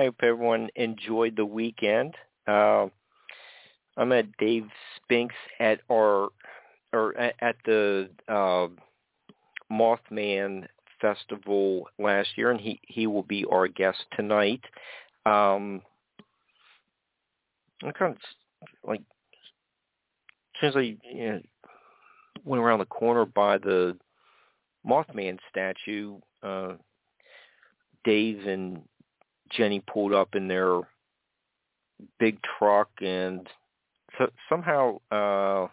I hope everyone enjoyed the weekend. Uh, I'm at Dave Spinks at our or at, the uh, Mothman Festival last year, and he he will be our guest tonight. Um, I kind of like as soon as I you know, went around the corner by the Mothman statue, uh, Dave and Jenny pulled up in their big truck and so somehow uh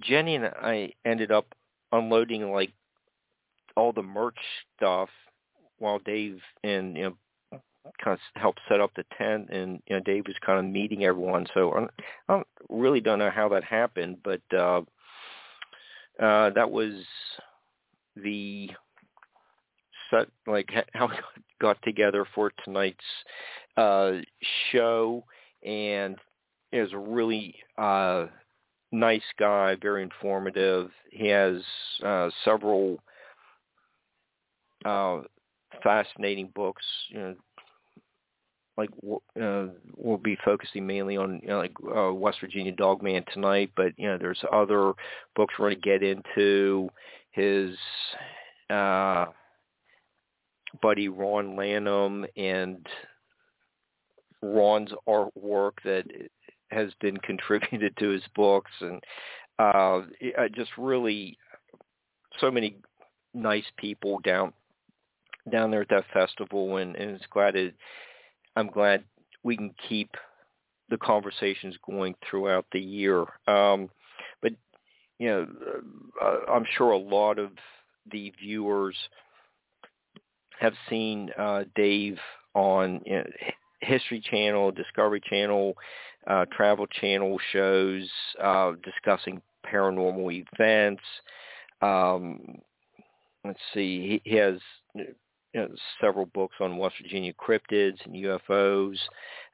Jenny and I ended up unloading like all the merch stuff while Dave and you know kind of helped set up the tent and you know Dave was kind of meeting everyone. So I, I really don't know how that happened but uh uh that was the set like how we got together for tonight's uh show. And was a really uh nice guy very informative. He has uh several uh fascinating books you know like uh, we'll be focusing mainly on you know, like uh, West Virginia Dogman tonight, but you know there's other books we're going to get into. His uh, buddy Ron Lanham and Ron's artwork that has been contributed to his books and uh just really so many nice people down down there at that festival and, and it's glad it, I'm glad we can keep the conversations going throughout the year. Um but you know uh, I'm sure a lot of the viewers have seen uh, Dave on you know, History Channel, Discovery Channel, uh, Travel Channel shows uh, discussing paranormal events. Um, let's see, he, he has you know, several books on West Virginia cryptids and UFOs.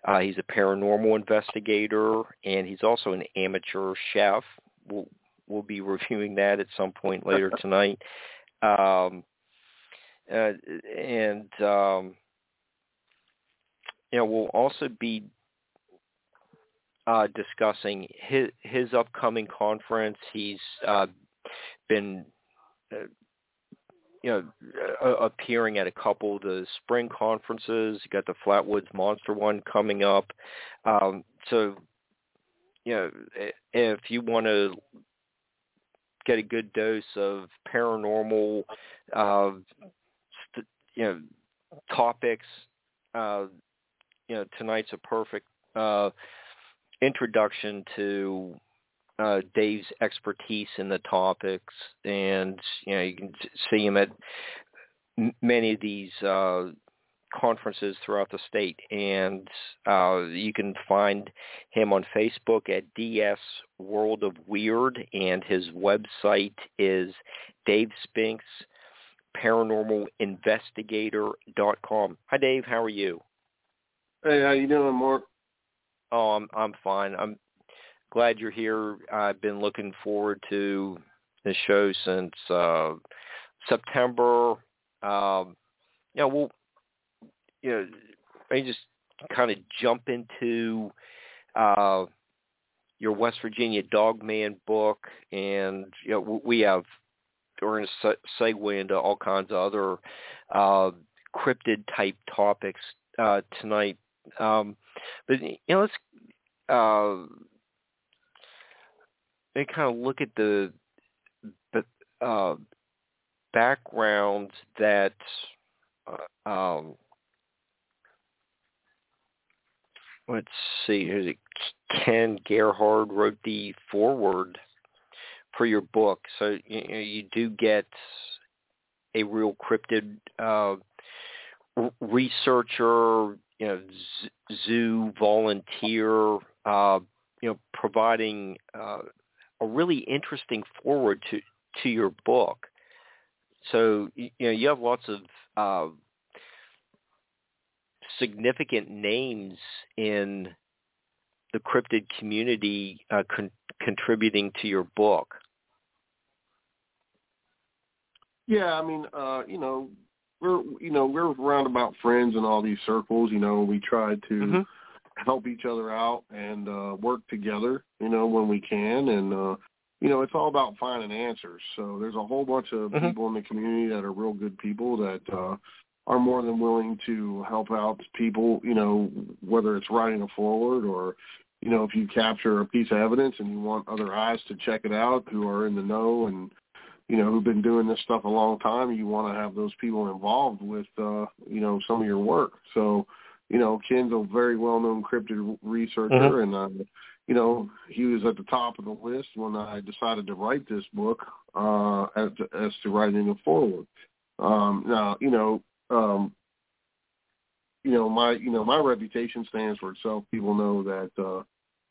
Uh, he's a paranormal investigator, and he's also an amateur chef. We'll, we'll be reviewing that at some point later tonight. Um, uh, and um, you know we'll also be uh, discussing his his upcoming conference. He's uh, been uh, you know appearing at a couple of the spring conferences. You got the Flatwoods Monster one coming up. Um, so you know if you want to get a good dose of paranormal uh, you know topics. Uh, you know tonight's a perfect uh, introduction to uh, Dave's expertise in the topics, and you know you can see him at many of these uh, conferences throughout the state, and uh, you can find him on Facebook at DS World of Weird, and his website is Dave Spinks paranormalinvestigator.com. Hi, Dave. How are you? Hey, how you doing, Mark? Oh, I'm I'm fine. I'm glad you're here. I've been looking forward to this show since uh, September. Um, you know, we'll you know, I just kind of jump into uh, your West Virginia Dogman book, and you know, we have we're going to segue into all kinds of other uh, cryptid type topics uh, tonight. Um, but you know, let's uh, kind of look at the the uh, background that uh, um, let's see, Ken Gerhard wrote the foreword for your book, so you, you do get a real cryptid uh, researcher, you know, zoo volunteer, uh, you know, providing uh, a really interesting foreword to to your book. So you know, you have lots of uh, significant names in the cryptid community uh, con- contributing to your book. Yeah, I mean, uh, you know, we're you know we're roundabout friends in all these circles. You know, we try to mm-hmm. help each other out and uh, work together. You know, when we can, and uh, you know, it's all about finding answers. So there's a whole bunch of mm-hmm. people in the community that are real good people that uh, are more than willing to help out people. You know, whether it's writing a foreword or you know, if you capture a piece of evidence and you want other eyes to check it out who are in the know and you know, who've been doing this stuff a long time, you want to have those people involved with, uh, you know, some of your work. So, you know, Ken's a very well-known cryptid researcher, mm-hmm. and, uh, you know, he was at the top of the list when I decided to write this book uh, as, as to writing a foreword. Um, now, you know, um, you know, my, you know, my reputation stands for itself. People know that, uh,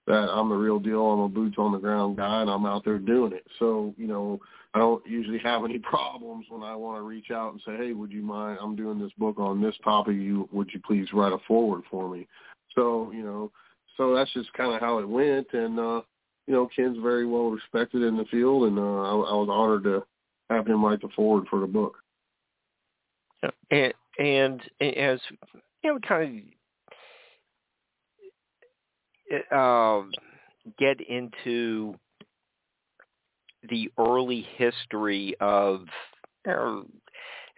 that I'm the real deal. I'm a boots on the ground guy, and I'm out there doing it. So, you know, I don't usually have any problems when I want to reach out and say, "Hey, would you mind? I'm doing this book on this topic. You would you please write a foreword for me?" So, you know, so that's just kind of how it went, and uh, you know, Ken's very well respected in the field, and uh, I, I was honored to have him write the foreword for the book. And and as you know, kind of um, get into the early history of uh,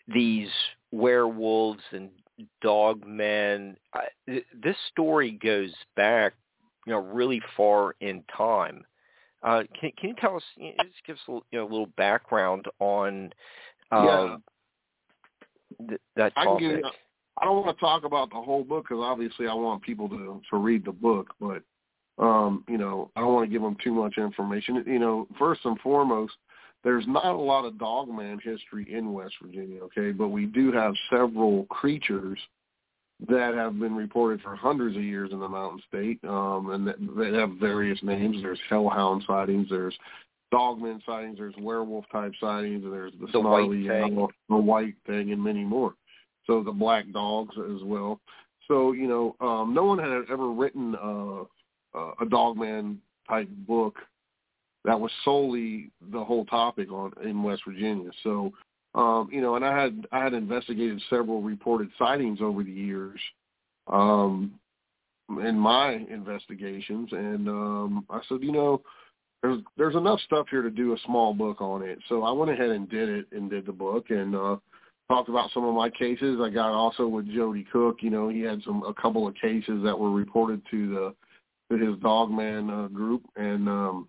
these werewolves and dogmen. this story goes back, you know, really far in time. Uh, can, can you tell us? Just give us a, you know, a little background on uh, yeah. th- that topic. I don't want to talk about the whole book because obviously I want people to to read the book, but um, you know I don't want to give them too much information. You know, first and foremost, there's not a lot of dogman history in West Virginia, okay, but we do have several creatures that have been reported for hundreds of years in the Mountain State, um, and they have various names. There's hellhound sightings. There's dogman sightings. There's werewolf type sightings. There's the, the snarly, white the white thing, and many more so the black dogs as well. So you know, um, no one had ever written uh, a dogman type book that was solely the whole topic on in West Virginia. So um, you know, and I had I had investigated several reported sightings over the years um, in my investigations, and um, I said, you know, there's there's enough stuff here to do a small book on it. So I went ahead and did it and did the book, and uh, talked about some of my cases. I got also with Jody Cook. You know, he had some a couple of cases that were reported to the to his Dogman uh, group, and um,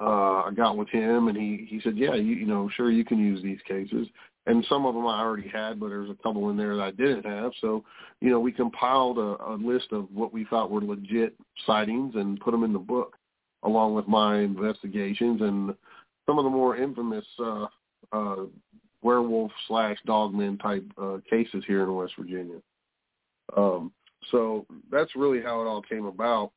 uh, I got with him, and he he said, yeah, you, you know, sure you can use these cases. And some of them I already had, but there's a couple in there that I didn't have. So, you know, we compiled a, a list of what we thought were legit sightings and put them in the book. along with my investigations and some of the more infamous uh, uh, werewolf slash dogman type uh, cases here in West Virginia. Um, so that's really how it all came about.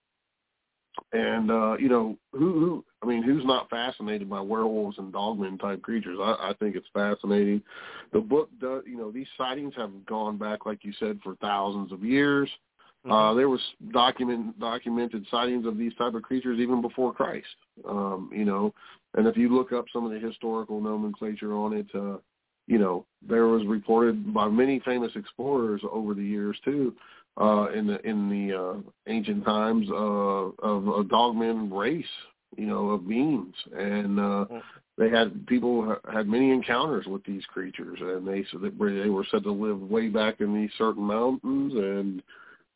And uh, you know, who who I mean, who's not fascinated by werewolves and dogmen type creatures? I, I think it's fascinating. The book does, you know, these sightings have gone back, like you said, for thousands of years. Mm-hmm. Uh, there was document documented sightings of these type of creatures even before Christ. Um, you know, and if you look up some of the historical nomenclature on it, uh, you know, there was reported by many famous explorers over the years too, uh, in the in the uh, ancient times uh, of a dogman race, you know, of beings, and uh, mm-hmm. they had people had many encounters with these creatures, and they said that they were said to live way back in these certain mountains, and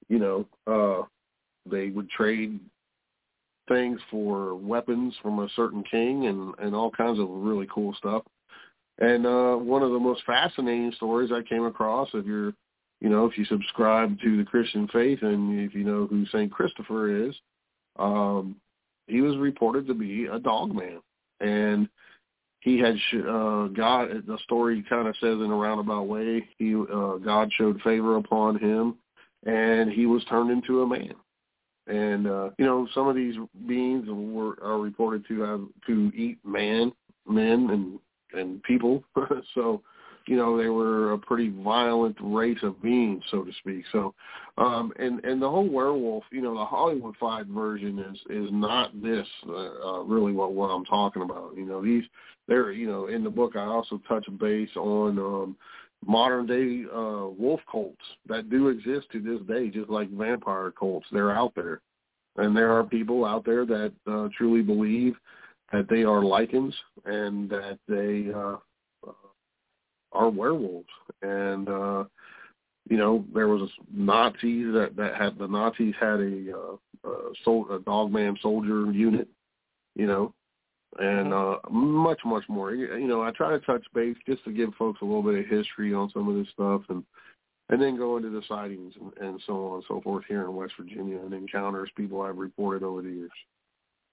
you know, uh, they would trade things for weapons from a certain king and and all kinds of really cool stuff. And uh, one of the most fascinating stories I came across, if you're, you know, if you subscribe to the Christian faith and if you know who Saint Christopher is, um, he was reported to be a dog man, and he had uh, God. The story kind of says in a roundabout way, he uh, God showed favor upon him, and he was turned into a man. And uh, you know, some of these beings were are reported to have to eat man, men, and and people. so, you know, they were a pretty violent race of beings, so to speak. So, um, and and the whole werewolf, you know, the Hollywoodified version is is not this uh, uh, really what what I'm talking about. You know, these they're you know in the book I also touch base on. um modern day uh wolf cults that do exist to this day just like vampire cults they're out there and there are people out there that uh, truly believe that they are lycans and that they uh, are werewolves. And uh, you know, there was Nazis that that had the Nazis had a uh, a, sol- a dogman soldier unit, you know, and mm-hmm. uh, much much more. You know, I try to touch base just to give folks a little bit of history on some of this stuff and. And then go into the sightings and, and so on and so forth here in West Virginia and encounters people I've reported over the years.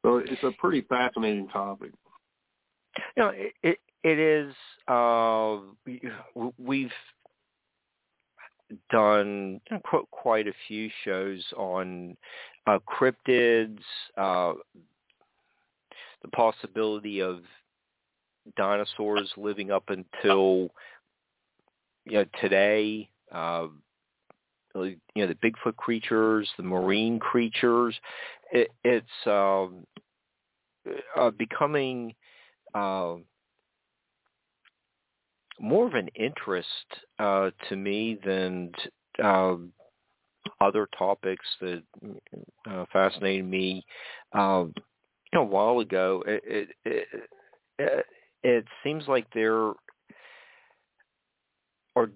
So it's a pretty fascinating topic. You know, it it is. Uh, we've done quite a few shows on uh, cryptids, uh, the possibility of dinosaurs living up until you know today. Uh, you know the Bigfoot creatures, the marine creatures. It, it's um, uh, becoming uh, more of an interest uh, to me than uh, other topics that uh, fascinated me. Uh, a while ago, it it, it, it seems like there are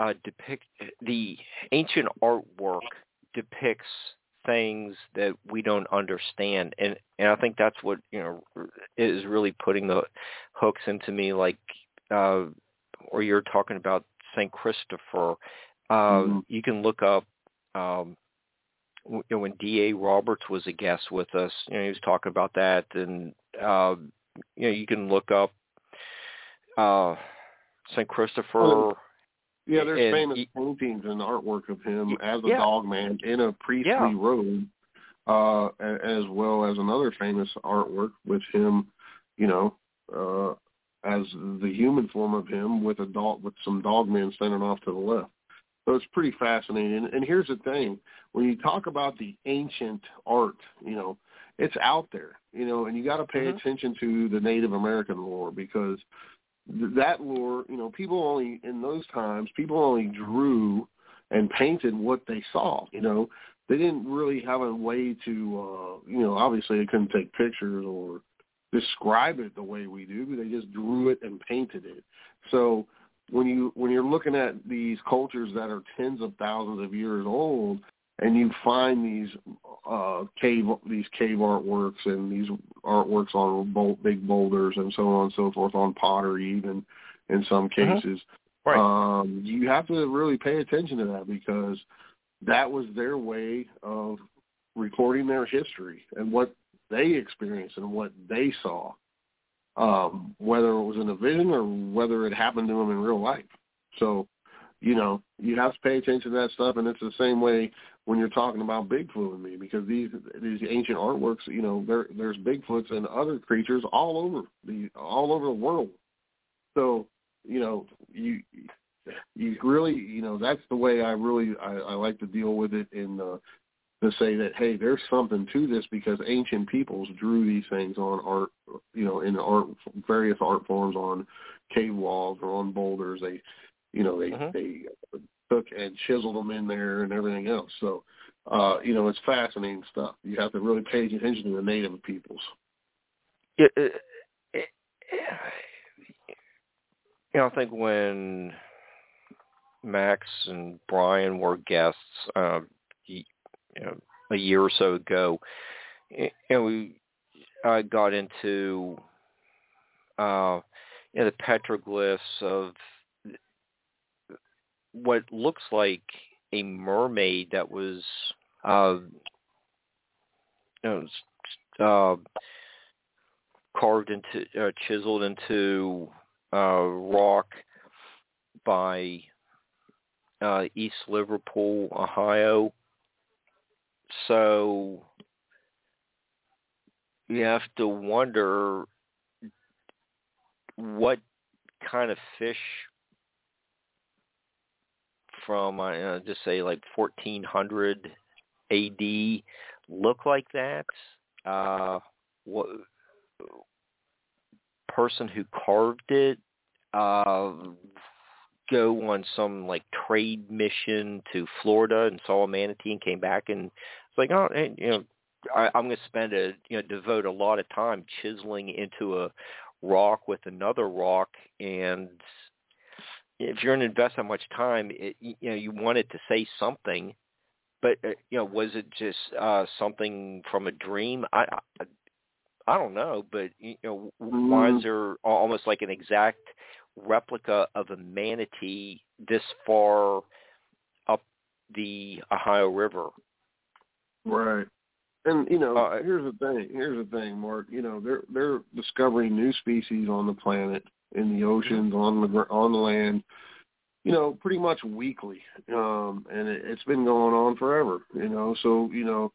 uh, depict the ancient artwork depicts things that we don't understand and and I think that's what you know is really putting the hooks into me like uh or you're talking about St. Christopher uh mm-hmm. you can look up um you know, when DA Roberts was a guest with us you know he was talking about that and uh you know you can look up uh St. Christopher oh yeah, there's and famous he, paintings and artwork of him as a yeah. dog man in a priestly yeah. robe, uh, as well as another famous artwork with him, you know, uh, as the human form of him with a dog with some dog men standing off to the left. So it's pretty fascinating. And here's the thing: when you talk about the ancient art, you know, it's out there, you know, and you got to pay mm-hmm. attention to the Native American lore because that lore, you know, people only in those times, people only drew and painted what they saw. You know, they didn't really have a way to, uh, you know, obviously they couldn't take pictures or describe it the way we do. They just drew it and painted it. So when you when you're looking at these cultures that are tens of thousands of years old, and you find these uh, cave these cave artworks and these artworks on bolt, big boulders and so on and so forth on pottery even in some uh-huh. cases. Uh-huh. Right. Um, you have to really pay attention to that because that was their way of recording their history and what they experienced and what they saw, um, whether it was in a vision or whether it happened to them in real life. So, you know, you have to pay attention to that stuff, and it's the same way when you're talking about Bigfoot with me because these these ancient artworks, you know, there there's Bigfoots and other creatures all over the all over the world. So, you know, you you really, you know, that's the way I really I, I like to deal with it in uh, to say that hey, there's something to this because ancient peoples drew these things on art, you know, in art various art forms on cave walls or on boulders. They, you know, they Mhm. they took and chiseled them in there and everything else. So, uh, you know, it's fascinating stuff. You have to really pay attention to the native peoples. Yeah, you know, I think when Max and Brian were guests, uh, you know, a year or so ago, and we I got into uh, you know, the petroglyphs of what looks like a mermaid that was uh, you know, uh, carved into uh, chiseled into uh, rock by uh, East Liverpool, Ohio. So you have to wonder what kind of fish from uh, just say like 1400 AD look like that. Uh, what person who carved it uh, go on some like trade mission to Florida and saw a manatee and came back and it's like oh hey, you know I, I'm going to spend a you know devote a lot of time chiseling into a rock with another rock and if you're going to invest that much time it, you know you want it to say something but uh, you know was it just uh something from a dream i i, I don't know but you know why is there almost like an exact replica of a manatee this far up the ohio river Right. And you know, Uh, here's the thing. Here's the thing, Mark. You know, they're they're discovering new species on the planet, in the oceans, on the gr- on the land. You know, pretty much weekly, um, and it, it's been going on forever. You know, so you know,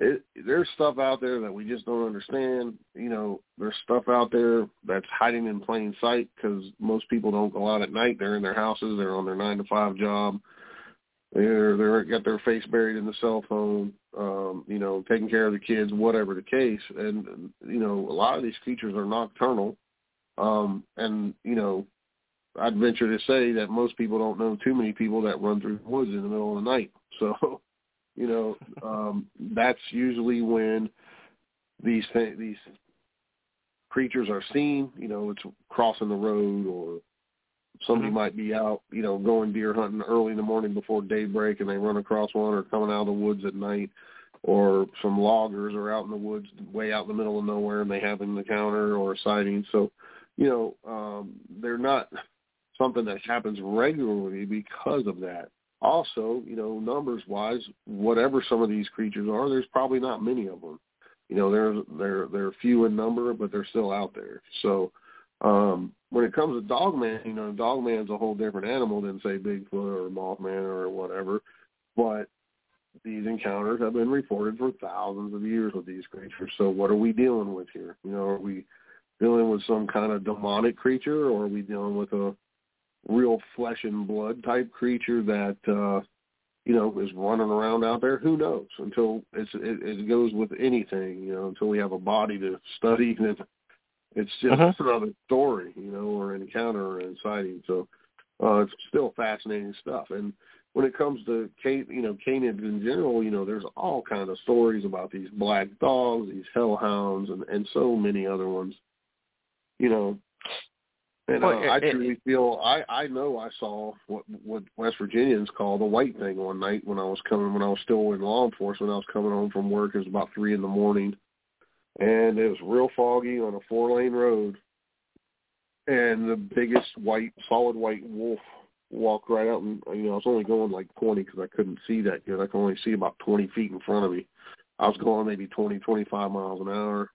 it, there's stuff out there that we just don't understand. You know, there's stuff out there that's hiding in plain sight because most people don't go out at night. They're in their houses. They're on their nine to five job they're they're got their face buried in the cell phone, um, you know, taking care of the kids, whatever the case. And you know, a lot of these creatures are nocturnal. Um, and, you know, I'd venture to say that most people don't know too many people that run through the woods in the middle of the night. So, you know, um, that's usually when these th- these creatures are seen. You know, it's crossing the road or somebody Mhm. might be out, you know, going deer hunting early in the morning before daybreak and they run across one or coming out of the woods at night or some loggers are out in the woods way out in the middle of nowhere and they have an encounter or a sighting. So, you know, um, they're not something that happens regularly because of that. Also, you know, numbers wise, whatever some of these creatures are, there's probably not many of them. You know, they're they're they're few in number, but they're still out there. So, um, when it comes to Dogman, you know, Dogman's a whole different animal than say Bigfoot or Mothman or whatever. But these encounters have been reported for thousands of years with these creatures. So what are we dealing with here? You know, are we dealing with some kind of demonic creature or are we dealing with a real flesh and blood type creature that uh you know is running around out there? Who knows? Until it's it, it goes with anything you know until we have a body to study then it's just Mhm. another story you know or encounter or sighting. So uh it's still fascinating stuff. And when it comes to can you know canids in general you know there's all kind of stories about these black dogs these hellhounds and and so many other ones you know and uh, I truly feel I I know I saw what what West Virginians call the white thing one night when I was coming when I was still in law enforcement. I was coming home from work. It was about three in the morning, and it was real foggy on a four lane road. And the biggest white, solid white wolf walked right out, and you know I was only going like twenty because I couldn't see that good. I could only see about twenty feet in front of me. I was going maybe twenty, twenty-five miles an hour,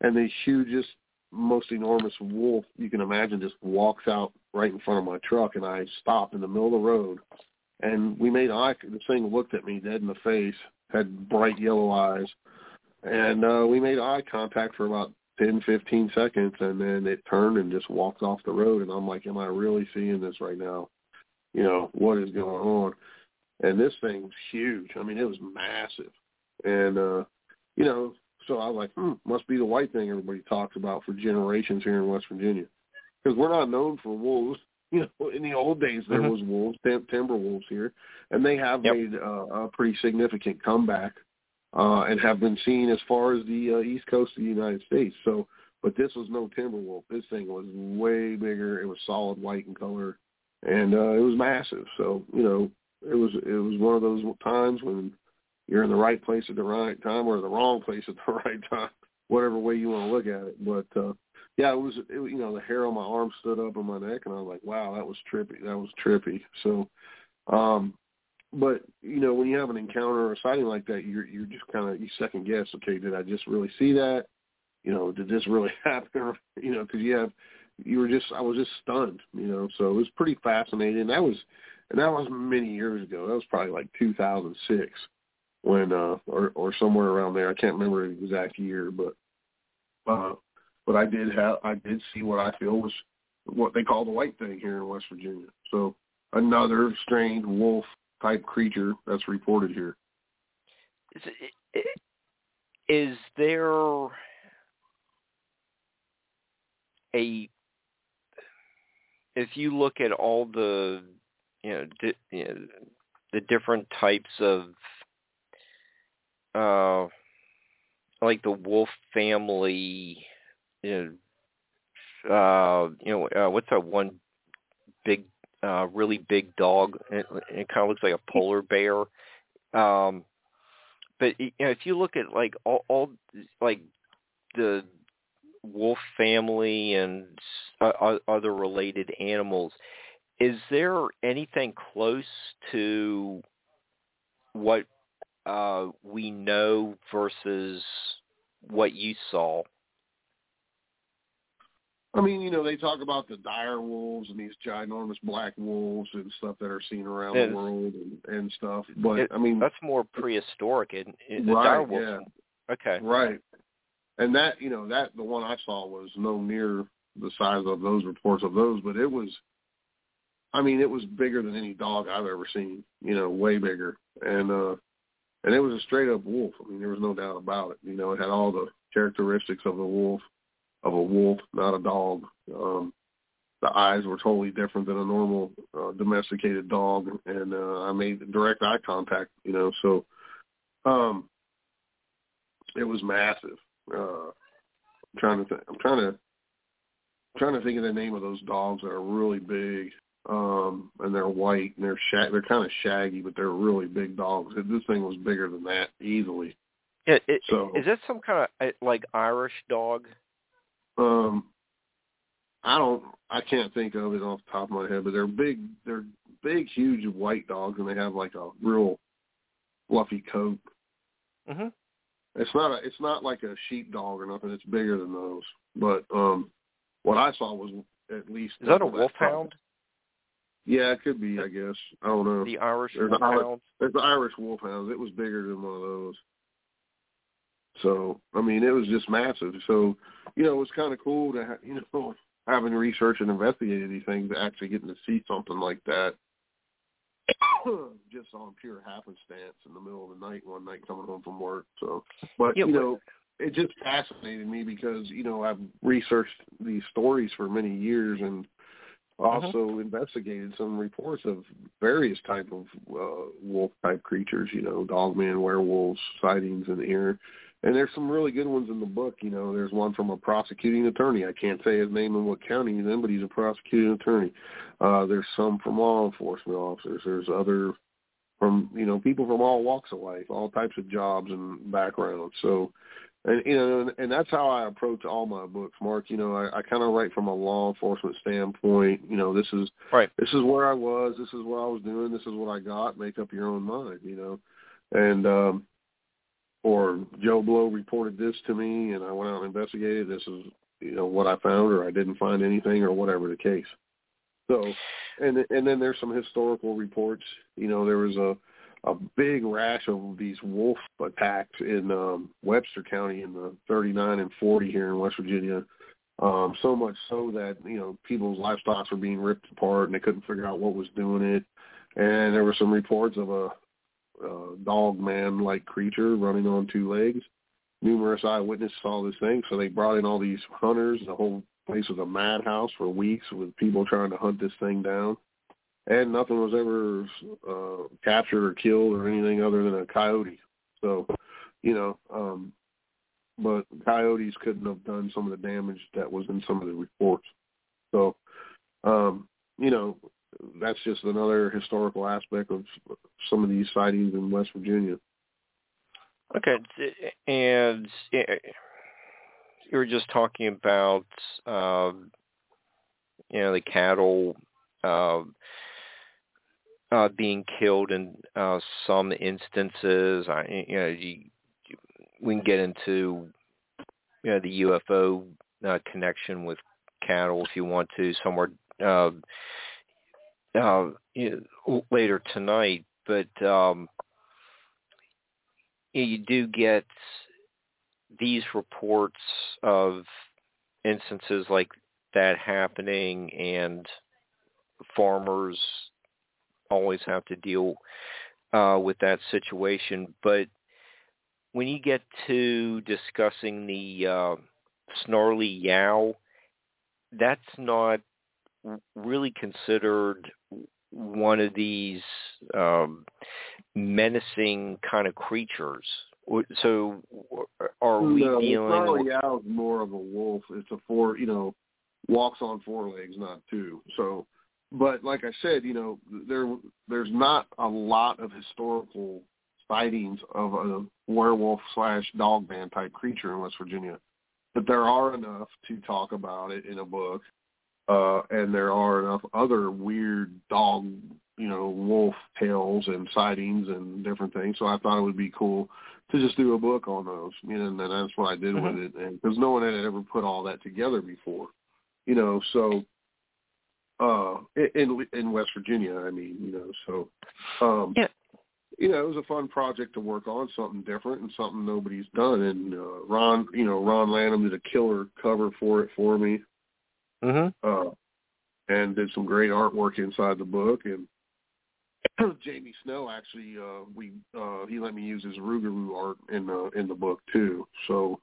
and the hugest, most enormous wolf you can imagine just walks out right in front of my truck, and I stopped in the middle of the road, and we made eye. The thing looked at me dead in the face, had bright yellow eyes, and uh, we made eye contact for about ten, fifteen seconds, and then it turned and just walked off the road, and I'm like, am I really seeing this right now? You know, what is going on? And this thing was huge. I mean, it was massive. And, uh, you know, so I was like, hmm, must be the white thing everybody talks about for generations here in West Virginia. Because we're not known for wolves. You know, in the old days there mm-hmm. was wolves, tim- timber wolves here, and they have yep. made uh, a pretty significant comeback uh, and have been seen as far as the uh, east coast of the United States. So, but this was no timber wolf. This thing was way bigger. It was solid white in color, and uh, it was massive. So, you know, it was it was one of those times when you're in the right place at the right time or the wrong place at the right time, whatever way you want to look at it. But uh, yeah, it was it, you know the hair on my arm stood up on my neck, and I was like, wow, that was trippy. That was trippy. So, um, but you know when you have an encounter or a sighting like that, you're you're just kind of you second guess. Okay, did I just really see that? You know, did this really happen? you know, because you have you were just I was just stunned. You know, so it was pretty fascinating. That was and that was many years ago. That was probably like 2006 when uh or or somewhere around there. I can't remember the exact year, but uh but I did have I did see what I feel was what they call the white thing here in West Virginia. So another strange wolf type creature that's reported here. Is, there a if you look at all the you know, di- you know the different types of uh like the wolf family you know uh you know uh, what's that one big uh really big dog? It, it kind of looks like a polar bear. Um but you know if you look at like all, all like the wolf family and uh, other related animals is there anything close to what uh, we know versus what you saw? I mean, you know, they talk about the dire wolves and these ginormous black wolves and stuff that are seen around the world and, and stuff. But it, I mean, that's more prehistoric. And the right, dire wolves, yeah. okay, right. And that, you know, that the one I saw was no near the size of those reports of those, but it was I mean, it was bigger than any dog I've ever seen. You know, way bigger, and uh, and it was a straight up wolf. I mean, there was no doubt about it. You know, it had all the characteristics of a wolf, of a wolf, not a dog. Um, the eyes were totally different than a normal uh, domesticated dog, and uh, I made direct eye contact. You know, so um, it was massive. Uh, I'm trying to think. I'm trying to I'm trying to think of the name of those dogs that are really big um, and they're white and they're shag- they're kind of shaggy, but they're really big dogs. This thing was bigger than that easily. Yeah, it, so is that some kind of like Irish dog? Um, I don't, I can't think of it off the top of my head, but they're big, they're big, huge white dogs, and they have like a real fluffy coat. Mhm. It's not a, it's not like a sheep dog or nothing. It's bigger than those. But um, what I saw was at least is that a wolfhound? Yeah, it could be. I guess I don't know. The Irish there's wolfhounds. There's the Irish wolfhounds. It was bigger than one of those. So I mean, it was just massive. So you know, it was kind of cool to ha- you know having researched and investigated these things, actually getting to see something like that, just on pure happenstance in the middle of the night one night coming home from work. So, but yeah, you know, it just fascinated me because you know I've researched these stories for many years and. Also uh-huh. investigated some reports of various type of uh, wolf type creatures, you know, dogman, werewolves, sightings in here. And there's some really good ones in the book. You know, there's one from a prosecuting attorney. I can't say his name and what county he's in, but he's a prosecuting attorney. Uh, there's some from law enforcement officers. There's other from you know people from all walks of life, all types of jobs and backgrounds. So and you know, and that's how I approach all my books, Mark. You know, I, I kind of write from a law enforcement standpoint. You know, this is right. This is where I was. This is what I was doing. This is what I got. Make up your own mind. You know, and um, or Joe Blow reported this to me and I went out and investigated. This is you know what I found, or I didn't find anything, or whatever the case. So, and and then there's some historical reports. You know, there was a a big rash of these wolf attacks in um, Webster County in the 39 and 40 here in West Virginia. Um, so much so that you know people's livestock were being ripped apart and they couldn't figure out what was doing it. And there were some reports of a, a dog man like creature running on two legs. Numerous eyewitnesses saw this thing, so they brought in all these hunters. The whole place was a madhouse for weeks with people trying to hunt this thing down and nothing was ever uh, captured or killed or anything other than a coyote. So, you know, um, but coyotes couldn't have done some of the damage that was in some of the reports. So, um, you know, that's just another historical aspect of some of these sightings in West Virginia. Okay, and you were just talking about, um, you know, the cattle. Uh, uh, being killed in uh, some instances. I, you know, you, you, we can get into you know the UFO uh, connection with cattle if you want to somewhere uh, uh, later tonight. But um, you do get these reports of instances like that happening and farmers always have to deal uh, with that situation. But when you get to discussing the uh, snarly yow, that's not really considered one of these um, menacing kind of creatures. So, are we no, dealing? Snarly yow is more of a wolf. It's a four, you know, walks on four legs, not two. So but like I said, you know, there there's not a lot of historical sightings of a werewolf slash dog man type creature in West Virginia, but there are enough to talk about it in a book, uh, and there are enough other weird dog, you know, wolf tales and sightings and different things. So I thought it would be cool to just do a book on those, you know, and that's what I did mm-hmm. with it, and because no one had ever put all that together before, you know, so uh in in West Virginia I mean you know so um yeah. you know it was a fun project to work on something different and something nobody's done. And uh Ron you know Ron Lanham did a killer cover for it for me. Mhm uh and did some great artwork inside the book. And Jamie Snow actually uh we uh he let me use his Rougarou art in the in the book too. So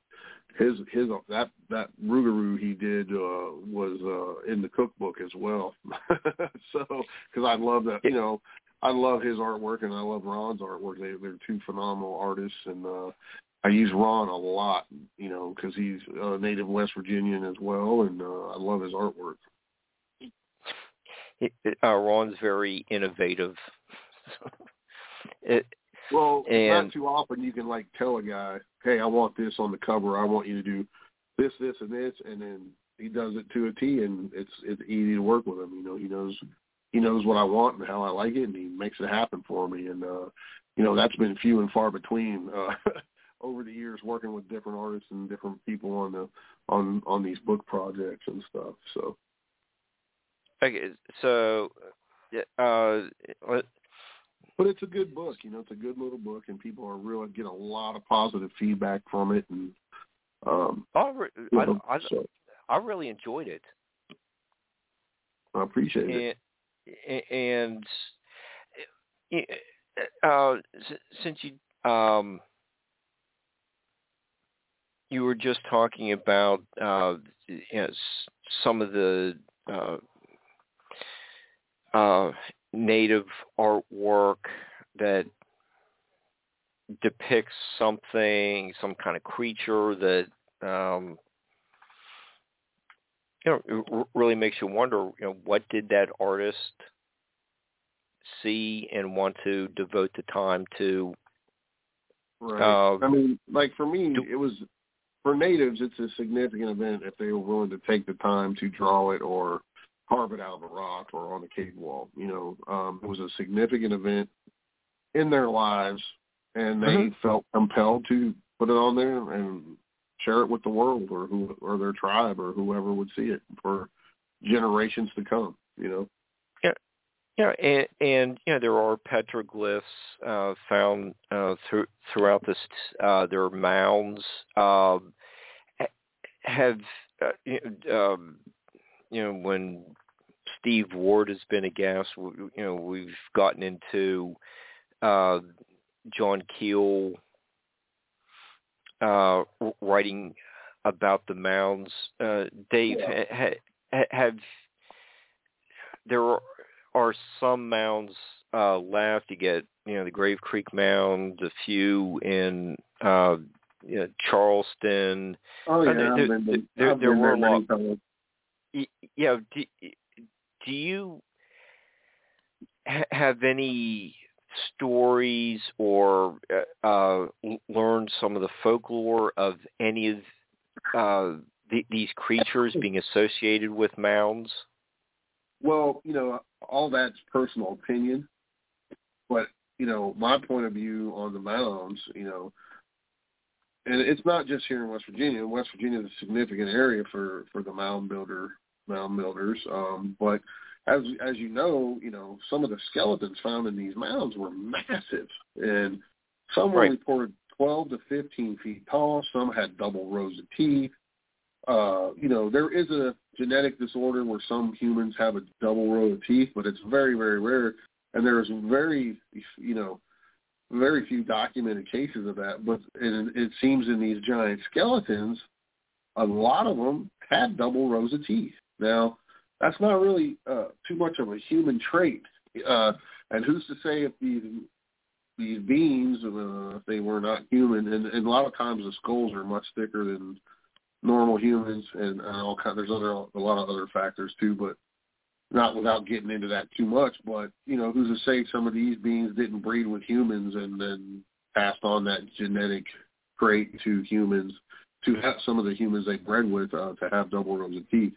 his his that that Rougarou he did uh, was uh, in the cookbook as well. so because I love that you know I love his artwork and I love Ron's artwork. They they're two phenomenal artists and uh, I use Ron a lot you know because he's a native West Virginian as well and uh, I love his artwork. Uh, Ron's very innovative. it, well, and, not too often you can like tell a guy, "Hey, I want this on the cover. I want you to do this, this, and this," and then he does it to a T, and it's it's easy to work with him. You know, he knows he knows what I want and how I like it, and he makes it happen for me. And uh, you know, that's been few and far between uh, over the years working with different artists and different people on the on on these book projects and stuff. So. Okay, so uh, but it's a good book. You know, it's a good little book, and people are really get a lot of positive feedback from it. And um, I, I, know, I, so. I really enjoyed it. I appreciate and, it. And uh, since you um, you were just talking about uh, you know, some of the uh, uh, native artwork that depicts something, some kind of creature that um, you know really makes you wonder, you know, what did that artist see and want to devote the time to? Right. Uh, I mean, like for me, do, it was for natives. It's a significant event if they were willing to take the time to draw it or carve it out of a rock or on a cave wall. You know, um, it was a significant event in their lives, and they Mhm. felt compelled to put it on there and share it with the world or who or their tribe or whoever would see it for generations to come. You know. Yeah, and, and you know there are petroglyphs uh, found uh, through, throughout this. Uh, there are mounds. Um, have uh, um, you know when Steve Ward has been a guest, you know we've gotten into uh, John Keel uh, writing about the mounds. Uh, Dave, Yeah. ha, ha, have there are, are some mounds uh, left? You get you know the Grave Creek Mound, a few in uh, you know, Charleston. Oh Uh, yeah, there- there- there- there were a lot- times. Y- Yeah, do, do you have any stories or uh, uh, learn some of the folklore of any of uh, th- these creatures being associated with mounds? Well, you know, all that's personal opinion, but you know, my point of view on the mounds, you know, and it's not just here in West Virginia. West Virginia is a significant area for for the mound builder mound builders, um, but as as you know, you know, some of the skeletons found in these mounds were massive, and some were Right. reported 12 to 15 feet tall. Some had double rows of teeth. Uh, you know, there is a genetic disorder where some humans have a double row of teeth, but it's very, very rare. And there's very, you know, very few documented cases of that. But it, it seems in these giant skeletons, a lot of them had double rows of teeth. Now, that's not really uh, too much of a human trait. Uh, and who's to say if these these beings, uh, if they were not human, and, and a lot of times the skulls are much thicker than normal humans, and, and all kind. There's other a lot of other factors too, but not without getting into that too much. But you know, who's to say some of these beings didn't breed with humans and then passed on that genetic trait to humans to have some of the humans they bred with uh, to have double rows of teeth.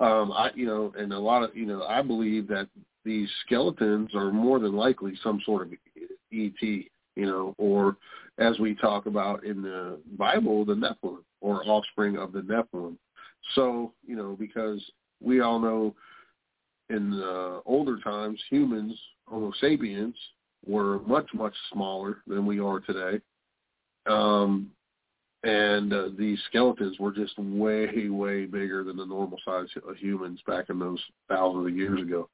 Um, I, you know, and a lot of, you know, I believe that these skeletons are more than likely some sort of ET, you know, or as we talk about in the Bible, the Nephilim or offspring of the Nephilim. So, you know, because we all know in the older times, humans, Homo sapiens, were much, much smaller than we are today. Um, and uh, these skeletons were just way, way bigger than the normal size of humans back in those thousands of years ago.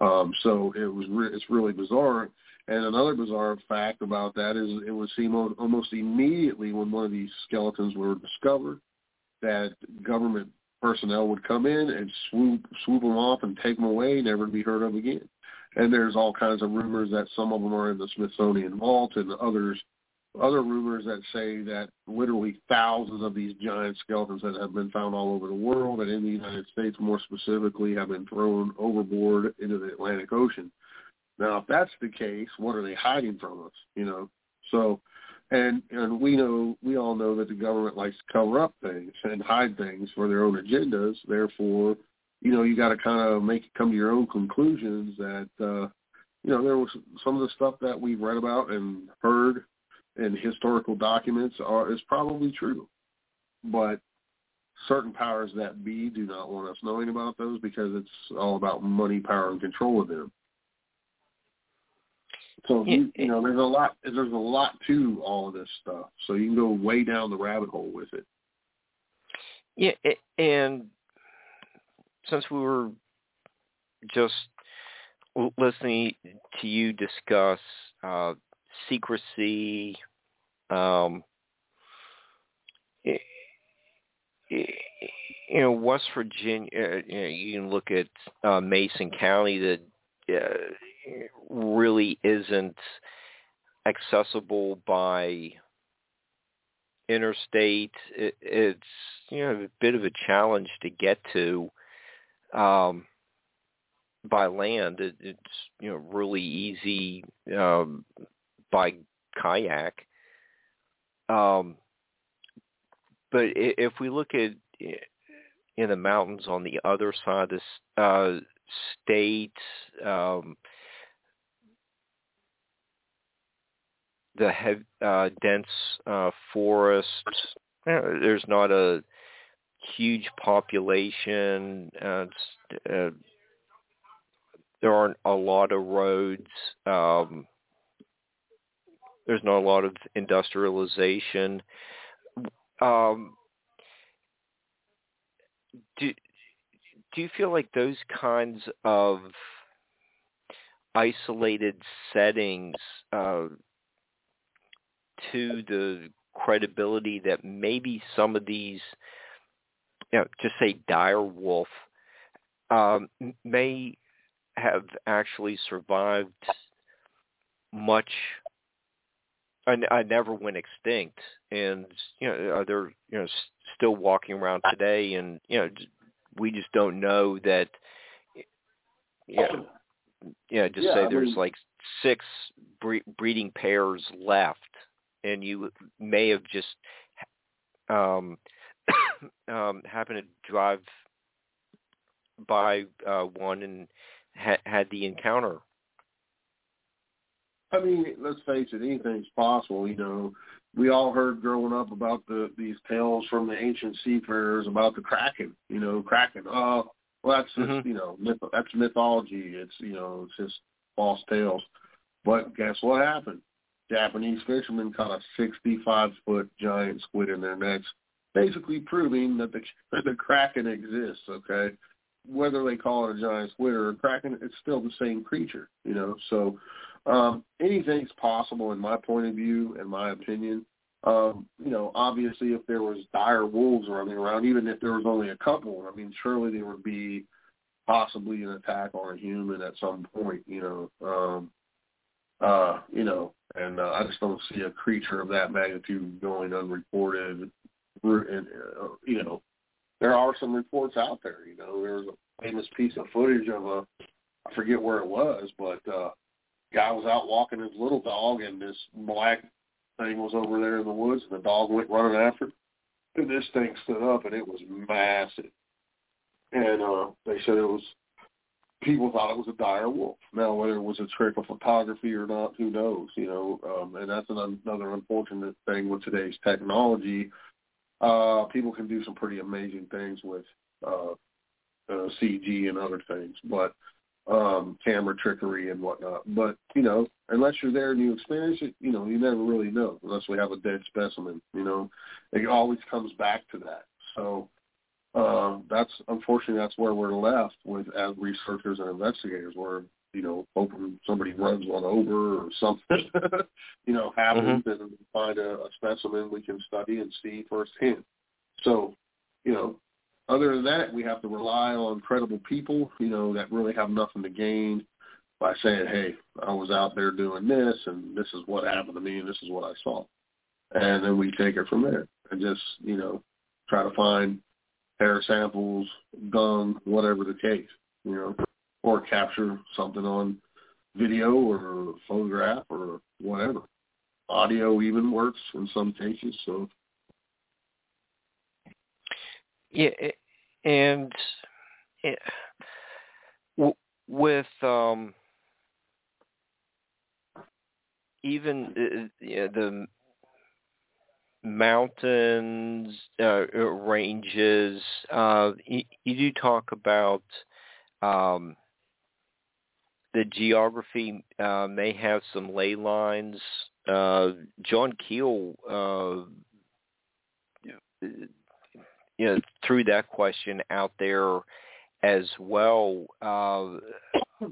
Um, so it was re- it's really bizarre. And another bizarre fact about that is it would seem al- almost immediately when one of these skeletons were discovered that government personnel would come in and swoop swoop them off and take them away, never to be heard of again. And there's all kinds of rumors that some of them are in the Smithsonian vault, and others other rumors that say that literally thousands of these giant skeletons that have been found all over the world and in the United States more specifically have been thrown overboard into the Atlantic Ocean. Now, if that's the case, what are they hiding from us? You know, so and and we know we all know that the government likes to cover up things and hide things for their own agendas. Therefore, you know, you got to kind of make come to your own conclusions that uh, you know there was some of the stuff that we've read about and heard in historical documents are is probably true, but certain powers that be do not want us knowing about those because it's all about money, power, and control of them. So you, you know, there's a lot. There's a lot to all of this stuff. So you can go way down the rabbit hole with it. Yeah, and since we were just listening to you discuss uh, secrecy, um, you know, West Virginia, uh, you, know, you can look at uh, Mason County that uh, really isn't accessible by interstate. It, it's you know a bit of a challenge to get to um, by land. It, it's you know really easy um, by kayak. Um, but if we look at in the mountains on the other side of the uh, state, um, the heavy, uh, dense uh, forests. There's not a huge population. Uh, uh, there aren't a lot of roads. Um, there's not a lot of industrialization. Um, do do you feel like those kinds of isolated settings uh, to the credibility that maybe some of these, you know, just say dire wolf, um, may have actually survived much. I, I never went extinct, and you know, they're you know still walking around today, and you know, we just don't know that. Yeah, yeah. Just yeah, say I there's mean, like six bre- breeding pairs left, and you may have just um, um, happened to drive by uh, one and ha- had the encounter. I mean, let's face it, anything's possible. You know, we all heard growing up about the these tales from the ancient seafarers about the kraken. You know, kraken. Oh, well, that's just Mhm. you know, myth, that's mythology. It's you know, it's just false tales. But guess what happened? Japanese fishermen caught a 65 foot giant squid in their nets, basically proving that the the kraken exists. Okay, whether they call it a giant squid or a kraken, it's still the same creature. You know, so um, anything's possible in my point of view, in my opinion. Um, you know, obviously, if there was dire wolves running around, even if there was only a couple, I mean, surely there would be possibly an attack on a human at some point. You know, um, uh, you know, and uh, I just don't see a creature of that magnitude going unreported. And, uh, you know, there are some reports out there. You know, there's a famous piece of footage of a, I forget where it was, but uh, guy was out walking his little dog, and this black thing was over there in the woods, and the dog went running after it. And this thing stood up, and it was massive. And uh, they said it was people thought it was a dire wolf. Now, whether it was a trick of photography or not, who knows? You know, um, and that's an, another unfortunate thing with today's technology. Uh, people can do some pretty amazing things with uh, uh, CG and other things, but um, camera trickery and whatnot. But you know, unless you're there and you experience it, you know, you never really know unless we have a dead specimen. You know, it always comes back to that. So um, that's unfortunately that's where we're left with as researchers and investigators. We're you know hoping somebody runs one over or something, you know, happens and find a, a specimen we can study and see firsthand. So, you know, other than that, we have to rely on credible people, you know, that really have nothing to gain by saying, "Hey, I was out there doing this, and this is what happened to me, and this is what I saw," and then we take it from there and just, you know, try to find hair samples, gum, whatever the case, you know, or capture something on video or photograph or whatever. Audio even works in some cases. So Yeah, and eh, w- with um, even uh, the mountains uh, ranges, uh, you, you do talk about um, the geography uh, may have some ley lines. Uh, John Keel, uh, you know, threw that question out there as well. Uh,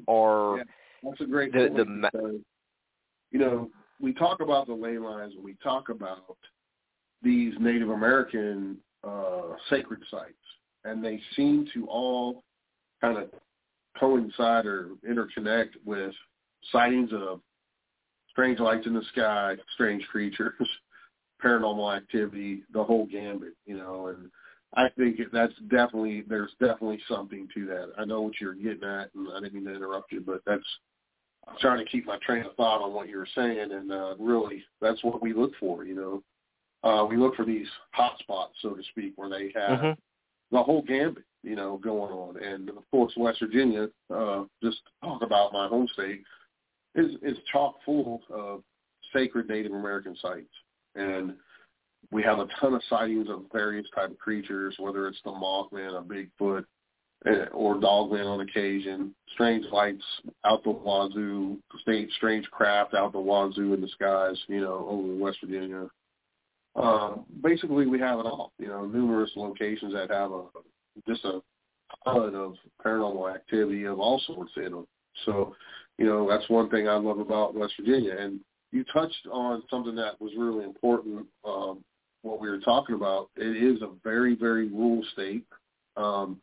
or Yeah, that's a great the the ma- you know, we talk about the ley lines and we talk about these Native American uh, sacred sites, and they seem to all kind of coincide or interconnect with sightings of strange lights in the sky, strange creatures, paranormal activity, the whole gambit, you know, and I think that's definitely there's definitely something to that. I know what you're getting at, and I didn't mean to interrupt you, but that's I'm trying to keep my train of thought on what you were saying, and uh, really that's what we look for. You know, uh, we look for these hot spots, so to speak, where they have Mhm. the whole gambit, you know, going on. And of course, West Virginia, uh, just talk about my home state, is is chock full of sacred Native American sites, and we have a ton of sightings of various type of creatures, whether it's the Mothman, a Bigfoot, eh, or Dogman on occasion, strange lights out the wazoo, strange craft out the wazoo in the skies, you know, over West Virginia. Um, basically, we have it all. You know, numerous locations that have a just a ton of paranormal activity of all sorts in them. So, you know, that's one thing I love about West Virginia. And you touched on something that was really important. Um, what we were talking about. It is a very, very rural state. Um,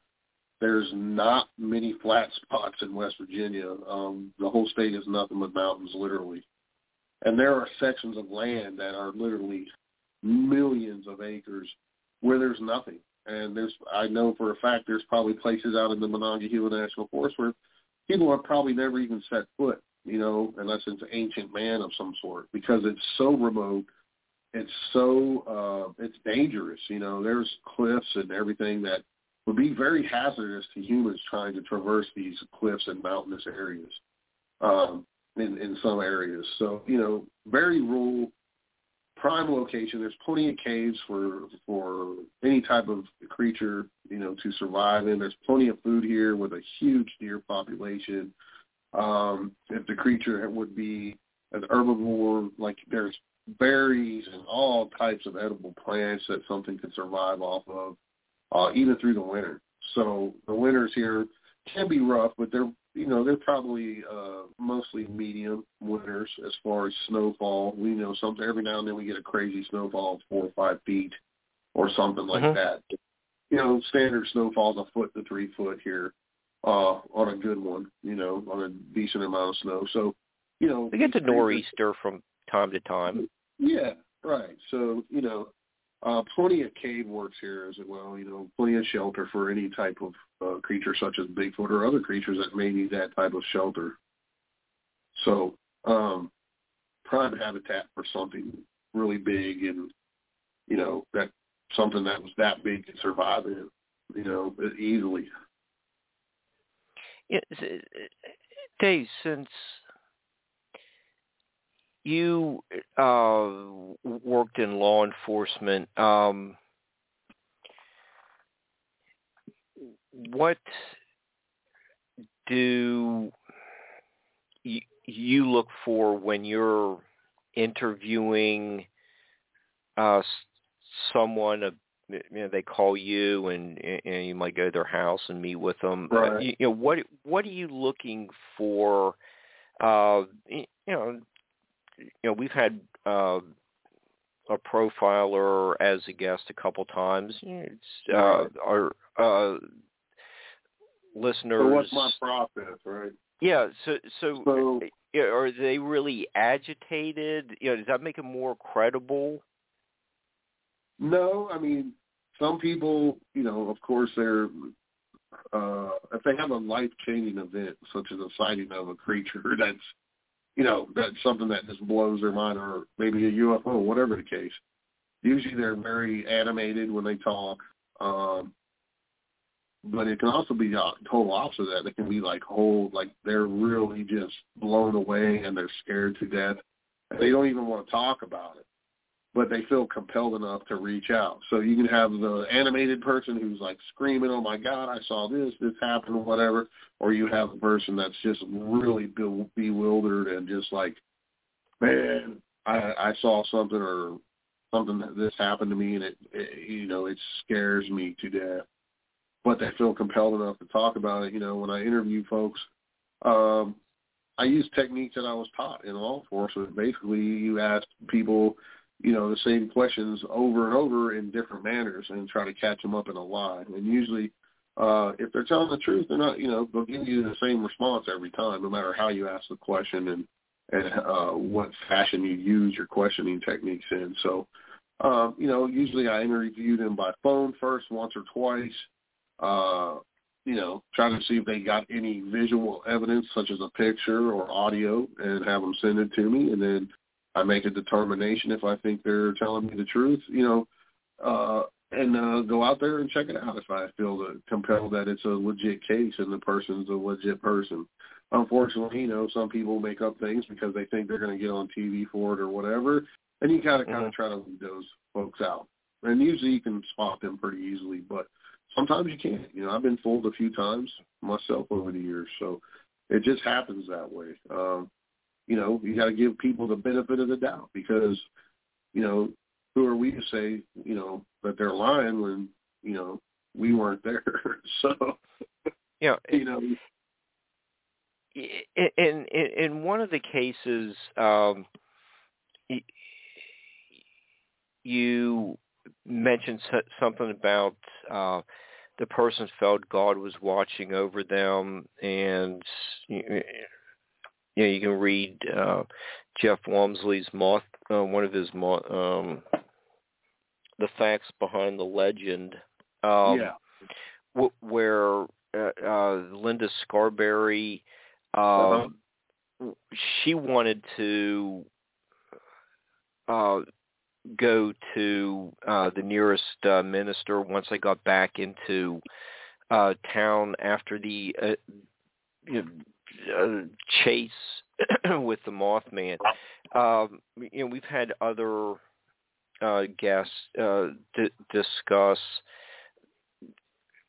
there's not many flat spots in West Virginia. Um, the whole state is nothing but mountains, literally. And there are sections of land that are literally millions of acres where there's nothing. And there's, I know for a fact, there's probably places out in the Monongahela National Forest where people have probably never even set foot, you know, unless it's an ancient man of some sort, because it's so remote. It's so, uh, it's dangerous. You know, there's cliffs and everything that would be very hazardous to humans trying to traverse these cliffs and mountainous areas um, in, in some areas. So, you know, very rural, prime location. There's plenty of caves for for any type of creature, you know, to survive in. There's plenty of food here with a huge deer population. Um, if the creature would be an herbivore, like there's berries and all types of edible plants that something could survive off of, uh, even through the winter. So the winters here can be rough, but they're you know they're probably uh, mostly medium winters as far as snowfall. We know something every now and then we get a crazy snowfall of four or five feet or something like Mhm. that. You know, standard snowfall's a foot to three foot here uh, on a good one. You know, on a decent amount of snow. So you know We get the nor'easter from time to time. yeah, right. So, you know, uh, plenty of cave works here as well, you know, plenty of shelter for any type of uh, creature such as Bigfoot or other creatures that may need that type of shelter. So, um, prime habitat for something really big and, you know, that something that was that big could survive in, you know, easily. Yeah, s- Dave, since you uh, worked in law enforcement, um, what do you, look for when you're interviewing uh, someone? Uh, you know, they call you, and, and you might go to their house and meet with them. Uh, Right. you, you know, what what are you looking for? Uh, you know, you know, we've had uh, a profiler as a guest a couple times. It's, uh, Right. our uh, listeners. So what's my process, right? Yeah. So, so, So- uh, are they really agitated? You know, does that make them more credible? No, I mean, some people, you know, of course, they're uh if they have a life changing event, such as a sighting of a creature that's, you know, that's something that just blows their mind, or maybe a UFO, whatever the case. Usually, they're very animated when they talk. Um, but it can also be the total opposite of that. They can be like whole, like they're really just blown away and they're scared to death. They don't even want to talk about it but they feel compelled enough to reach out. So you can have the animated person who's like screaming, "Oh my God, I saw this, this happened, or whatever," or you have the person that's just really be- bewildered and just like, "Man, I, I saw something or something that this happened to me, and it, it, you know, it scares me to death." But they feel compelled enough to talk about it. You know, when I interview folks, um, I use techniques that I was taught in law enforcement. Basically, you ask people you know, the same questions over and over in different manners and try to catch them up in a lie. And usually, uh, if they're telling the truth, they're not, you know, they'll give you the same response every time, no matter how you ask the question and, and, uh, what fashion you use your questioning techniques in. So, um, you know, usually I interview them by phone first, once or twice, uh, you know, trying to see if they got any visual evidence such as a picture or audio and have them send it to me. And then I make a determination if I think they're telling me the truth, you know, uh, and uh, go out there and check it out if I feel the, compelled that it's a legit case and the person's a legit person. Unfortunately, you know, some people make up things because they think they're going to get on TV for it or whatever, and you kind of kind of try to leave those folks out. And usually you can spot them pretty easily, but sometimes you can't. You know, I've been fooled a few times myself over the years, so it just happens that way. Um, you know, you got to give people the benefit of the doubt because, you know, who are we to say, you know, that they're lying when, you know, we weren't there. so, yeah, you know, in in in one of the cases, um, you mentioned something about uh, the person felt God was watching over them, and you know you can read uh, Jeff Wamsley's moth, uh, one of his moth, um, the facts behind the legend. Um, yeah. W- where uh, uh, Linda Scarberry, um, uh-huh. she wanted to uh, go to uh, the nearest uh, minister once I got back into uh, town after the uh, you know, uh, chase with the Mothman. Um, you know, we've had other uh, guests uh, d- discuss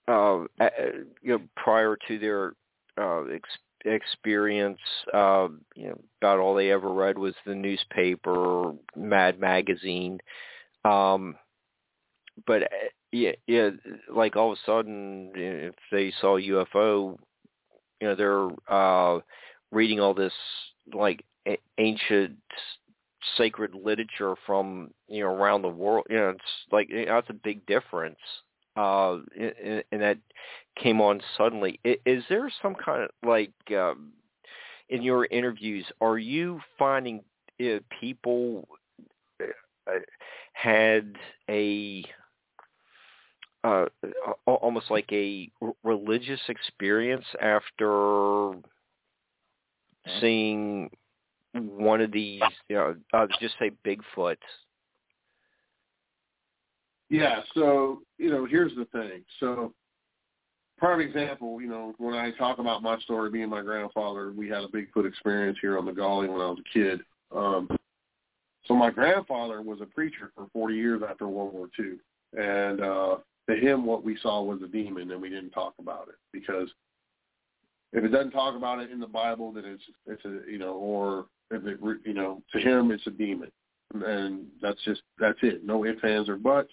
uh, you know prior to their uh, ex- experience. Uh, you know, about all they ever read was the newspaper, Mad Magazine. Um, but uh, yeah, yeah, like all of a sudden, if they saw UFO, you know, they're uh, reading all this like a- ancient sacred literature from you know around the world. You know, it's like you know, that's a big difference uh, and, and that came on suddenly. Is there some kind of like um, in your interviews? Are you finding uh, people uh, had a uh, almost like a religious experience after seeing one of these, you know, uh, just say Bigfoot yeah, so, you know, here's the thing. So, prime example, you know, when I talk about my story, me and my grandfather, we had a Bigfoot experience here on the Gauley when I was a kid. Um, so my grandfather was a preacher for 40 years after World War II. And uh, to him, what we saw was a demon, and we didn't talk about it because if it doesn't talk about it in the Bible, then it's it's a you know, or if it you know, to him it's a demon, and that's just that's it. No ifs, ands, or buts.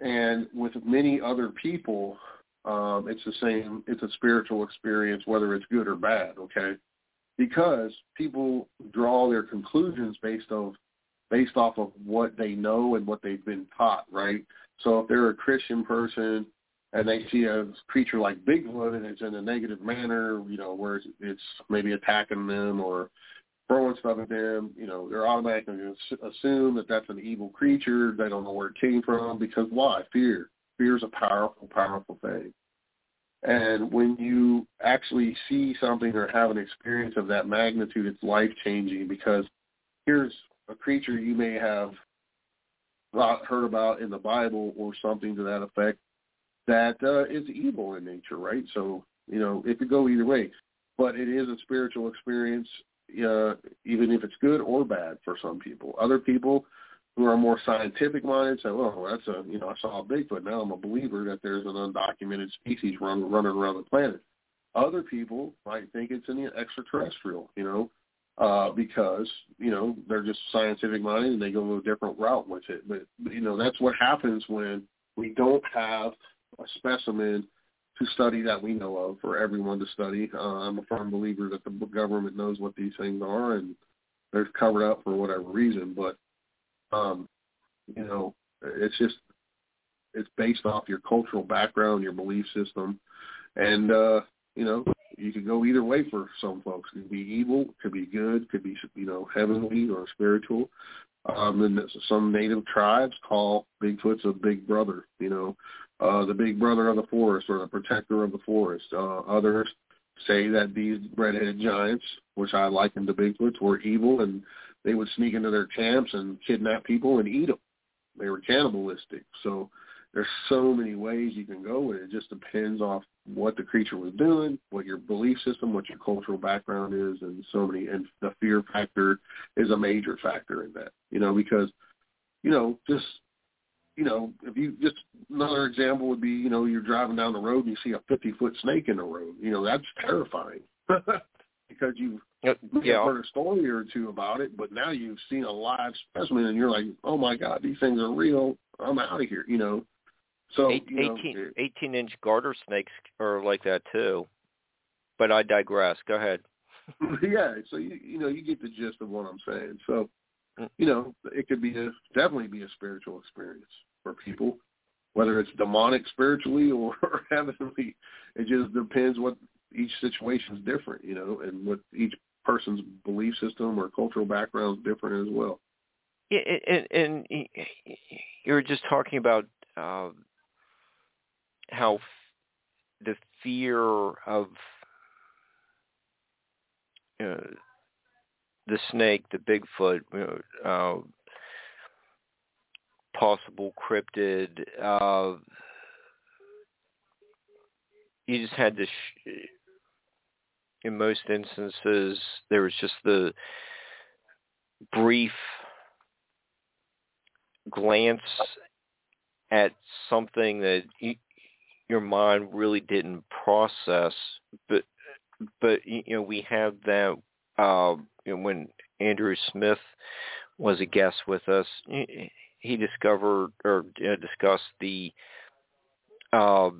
And with many other people, um, it's the same. It's a spiritual experience, whether it's good or bad. Okay, because people draw their conclusions based of based off of what they know and what they've been taught. Right. So if they're a Christian person and they see a creature like Bigfoot and it's in a negative manner, you know, where it's maybe attacking them or throwing stuff at them, you know, they're automatically going to assume that that's an evil creature. They don't know where it came from because why? Fear. Fear is a powerful, powerful thing. And when you actually see something or have an experience of that magnitude, it's life-changing because here's a creature you may have heard about in the Bible or something to that effect that uh, is evil in nature, right? So, you know, it could go either way. But it is a spiritual experience uh, even if it's good or bad for some people. Other people who are more scientific minded say, "Well, that's a you know I saw a Bigfoot. Now I'm a believer that there's an undocumented species run, running around the planet." Other people might think it's an extraterrestrial, you know, uh, because you know they're just scientific minded and they go a different route with it. But you know that's what happens when we don't have a specimen to study that we know of for everyone to study. Uh, I'm a firm believer that the government knows what these things are and they're covered up for whatever reason. But um, you know, it's just it's based off your cultural background, your belief system, and uh, you know, you could go either way for some folks. It could be evil, could be good, could be you know heavenly or spiritual. Um, and some native tribes call Bigfoot's a big brother. You know, uh, the big brother of the forest or the protector of the forest. Uh, others say that these red-headed giants, which I liken to Bigfoots, were evil and they would sneak into their camps and kidnap people and eat them. they were cannibalistic. So there's so many ways you can go with it. It just depends off what the creature was doing, what your belief system, what your cultural background is, and so many. And the fear factor is a major factor in that. You know, because you know, just you know, if you just another example would be, you know, you're driving down the road and you see a 50 foot snake in the road. You know, that's terrifying because you've yeah. heard a story or two about it, but now you've seen a live specimen and you're like, oh my god, these things are real. I'm out of here. You know, so Eight, you know, 18, 18 inch garter snakes are like that too. But I digress. Go ahead. yeah, so you you know you get the gist of what I'm saying. So Mm. you know it could be a definitely be a spiritual experience for people, whether it's demonic spiritually or heavenly. It just depends what each situation is different, you know, and what each person's belief system or cultural background is different as well. Yeah, and, and you were just talking about uh, how f- the fear of uh, the snake, the Bigfoot, you know, uh, possible cryptid. Uh, you just had to. Sh- in most instances, there was just the brief glance at something that your mind really didn't process, but but you know we have that uh, you know, when Andrew Smith was a guest with us, he discovered or uh, discussed the uh,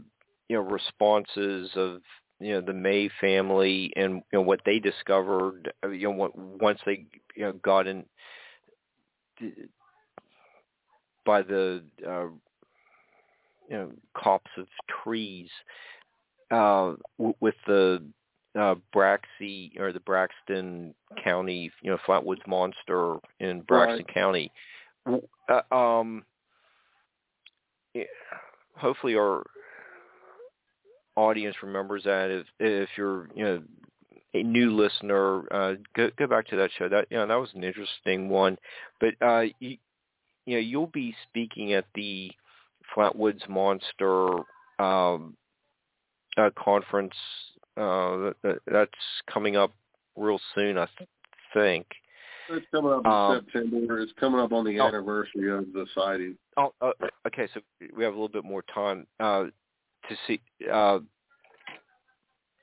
you know responses of you know the May family and you know what they discovered. You know once they you know got in by the uh, you know copse of trees uh, w- with the uh, Braxy or the Braxton County, you know, Flatwoods Monster in Braxton Right. County. Uh, um, yeah, hopefully our audience remembers that. If if you're you know a new listener, uh, go go back to that show. That you know that was an interesting one. But uh, you, you know you'll be speaking at the Flatwoods Monster um, uh, conference uh, that, that's coming up real soon, I th- think. It's coming up in Um, September. It's coming up on the oh. anniversary of the sighting. Oh, uh, okay. So we have a little bit more time uh, to see, uh,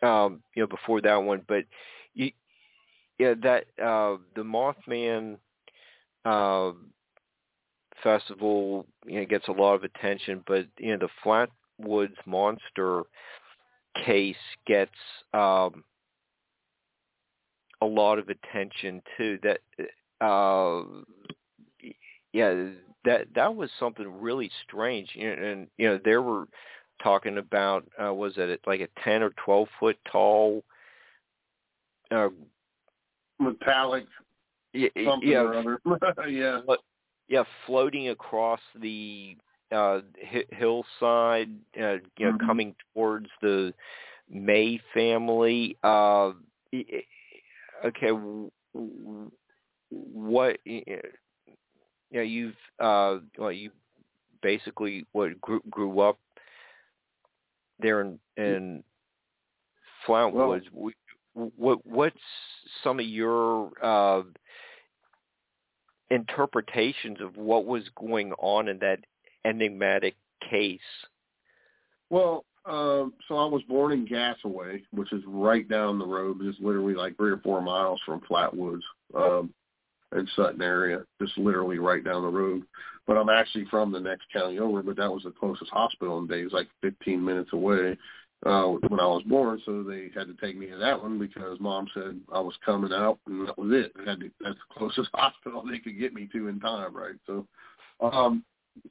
um, you know, before that one. But you, yeah, that uh, the Mothman uh, festival, you know, gets a lot of attention. But you know, the Flatwoods Monster case gets um, a lot of attention too. That uh, yeah, that that was something really strange. You know, and you know, there were talking about uh, was it like a ten or twelve foot tall. Uh, Metallic y- y- something yeah, or other. yeah. Yeah, floating across the uh hi- hillside, uh, you know, Mhm. coming towards the May family. Uh, okay, what? You know, you've uh, well, you basically what grew grew up there in in Flatwoods. W what what's some of your uh interpretations of what was going on in that enigmatic case. Well, um, so I was born in Gassaway, which is right down the road, just literally like three or four miles from Flatwoods um, and Sutton area, just literally right down the road. But I'm actually from the next county over, but that was the closest hospital in days, like 15 minutes away uh, when I was born. So they had to take me to that one because mom said I was coming out, and that was it. Had to, that's the closest hospital they could get me to in time, right? So, um,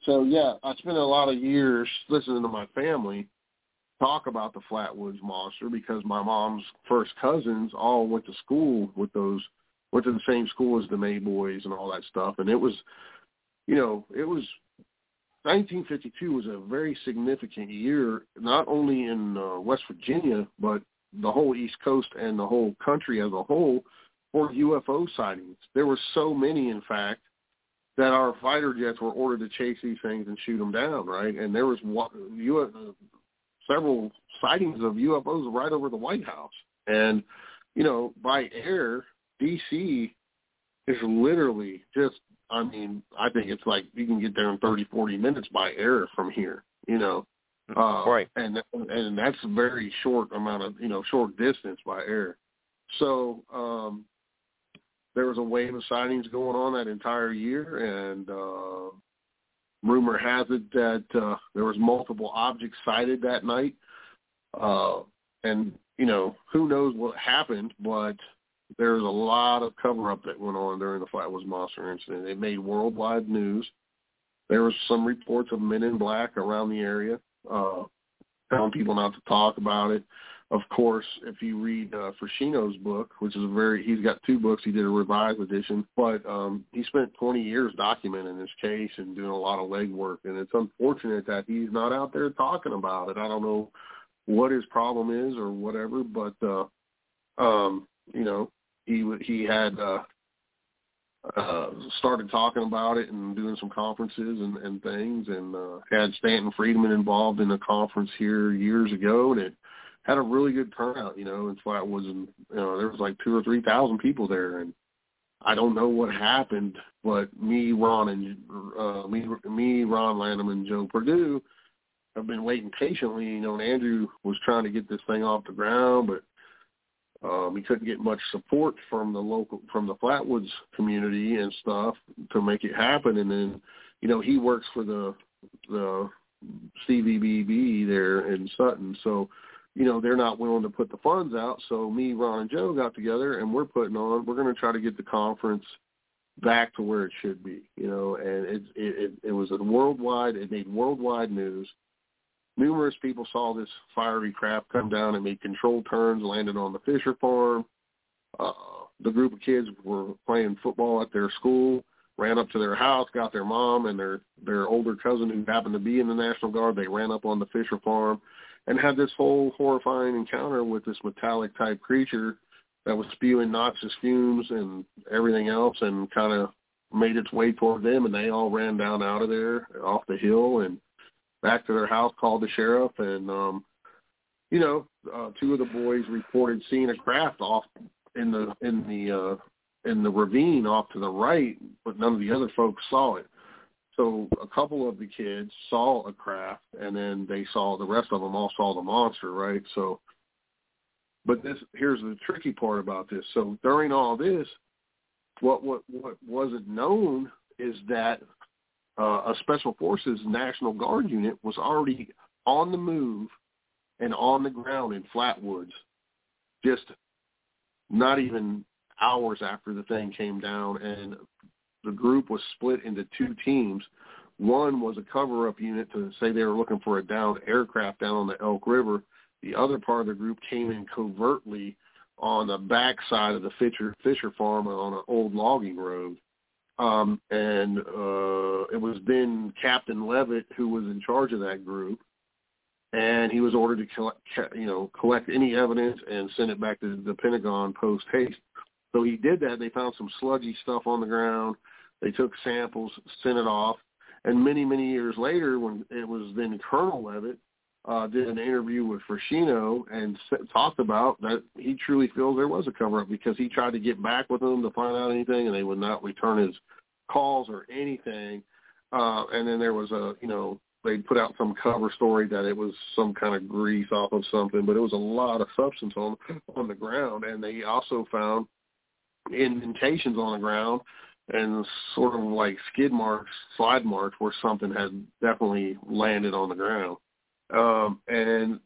so yeah, I spent a lot of years listening to my family talk about the Flatwoods Monster because my mom's first cousins all went to school with those, went to the same school as the May boys and all that stuff, and it was, you know, it was 1952 was a very significant year, not only in uh, West Virginia, but the whole East Coast and the whole country as a whole for UFO sightings. There were so many, in fact, that our fighter jets were ordered to chase these things and shoot them down, right? And there was you uh, several sightings of UFOs right over the White House, and you know by air, DC is literally just. I mean, I think it's like you can get there in thirty, forty minutes by air from here. You know, uh, right? And and that's a very short amount of you know short distance by air. So um, there was a wave of sightings going on that entire year, and uh, rumor has it that uh, there was multiple objects sighted that night. Uh, and you know who knows what happened, but there was a lot of cover up that went on during the Flatwoods Monster incident. It made worldwide news. There was some reports of men in black around the area, uh, telling people not to talk about it of course, if you read uh, book, which is a very, he's got two books. He did a revised edition, but um, he spent 20 years documenting this case and doing a lot of legwork. And it's unfortunate that he's not out there talking about it. I don't know what his problem is or whatever, but uh, um, you know, he he had uh, uh, started talking about it and doing some conferences and, and things, and uh, had Stanton Friedman involved in a conference here years ago, and it had a really good turnout, you know, in Flatwoods, and you know there was like two or three thousand people there, and I don't know what happened, but me, Ron, and uh, me, me, Ron Lanham, and Joe Perdue have been waiting patiently. You know, and Andrew was trying to get this thing off the ground, but um, he couldn't get much support from the local, from the Flatwoods community and stuff to make it happen. And then, you know, he works for the the CVBB there in Sutton, so you know, they're not willing to put the funds out. So me, Ron, and Joe got together, and we're putting on. We're going to try to get the conference back to where it should be. You know, and it it it was a worldwide. It made worldwide news. Numerous people saw this fiery craft come down and make control turns, landed on the Fisher farm. Uh, the group of kids were playing football at their school, ran up to their house, got their mom and their their older cousin who happened to be in the National Guard. They ran up on the Fisher farm and had this whole horrifying encounter with this metallic type creature that was spewing noxious fumes and everything else and kind of made its way toward them and they all ran down out of there off the hill and back to their house called the sheriff and um you know uh two of the boys reported seeing a craft off in the in the uh in the ravine off to the right but none of the other folks saw it so a couple of the kids saw a craft, and then they saw the rest of them all saw the monster, right? So, but this here's the tricky part about this. So during all this, what what what wasn't known is that uh, a special forces National Guard unit was already on the move and on the ground in Flatwoods, just not even hours after the thing came down, and the group was split into two teams. One was a cover-up unit to say they were looking for a downed aircraft down on the Elk River. The other part of the group came in covertly on the back side of the Fisher Fisher farm on an old logging road. Um, and uh, it was then Captain Leavitt who was in charge of that group, and he was ordered to collect, you know, collect any evidence and send it back to the Pentagon post haste. So he did that. They found some sludgy stuff on the ground. They took samples, sent it off, and many, many years later, when it was then Colonel Leavitt, uh, did an interview with Feschino and talked about that he truly feels there was a cover-up because he tried to get back with them to find out anything, and they would not return his calls or anything. Uh, and then there was a, you know, they put out some cover story that it was some kind of grease off of something, but it was a lot of substance on on the ground, and they also found indentations on the ground and sort of like skid marks, slide marks where something had definitely landed on the ground. Um, and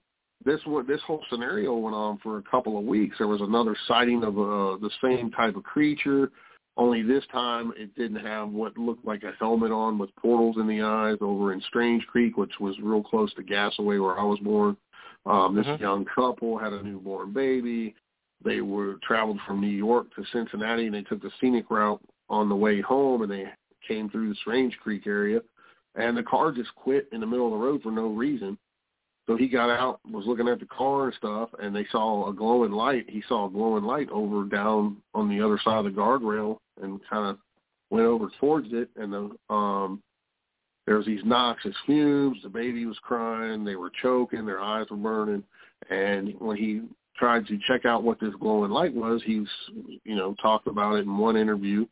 this this whole scenario went on for a couple of weeks. There was another sighting of uh, the same type of creature, only this time it didn't have what looked like a helmet on with portals in the eyes over in Strange Creek, which was real close to Gassaway where I was born. Um, this mm-hmm. young couple had a newborn baby. They were traveled from New York to Cincinnati, and they took the scenic route on the way home and they came through the Strange Creek area and the car just quit in the middle of the road for no reason. So he got out, was looking at the car and stuff, and they saw a glowing light. He saw a glowing light over down on the other side of the guardrail and kind of went over towards it, and the um, there was these noxious fumes. The baby was crying. They were choking. Their eyes were burning. And when he tried to check out what this glowing light was, he was, you know, talked about it in one interview.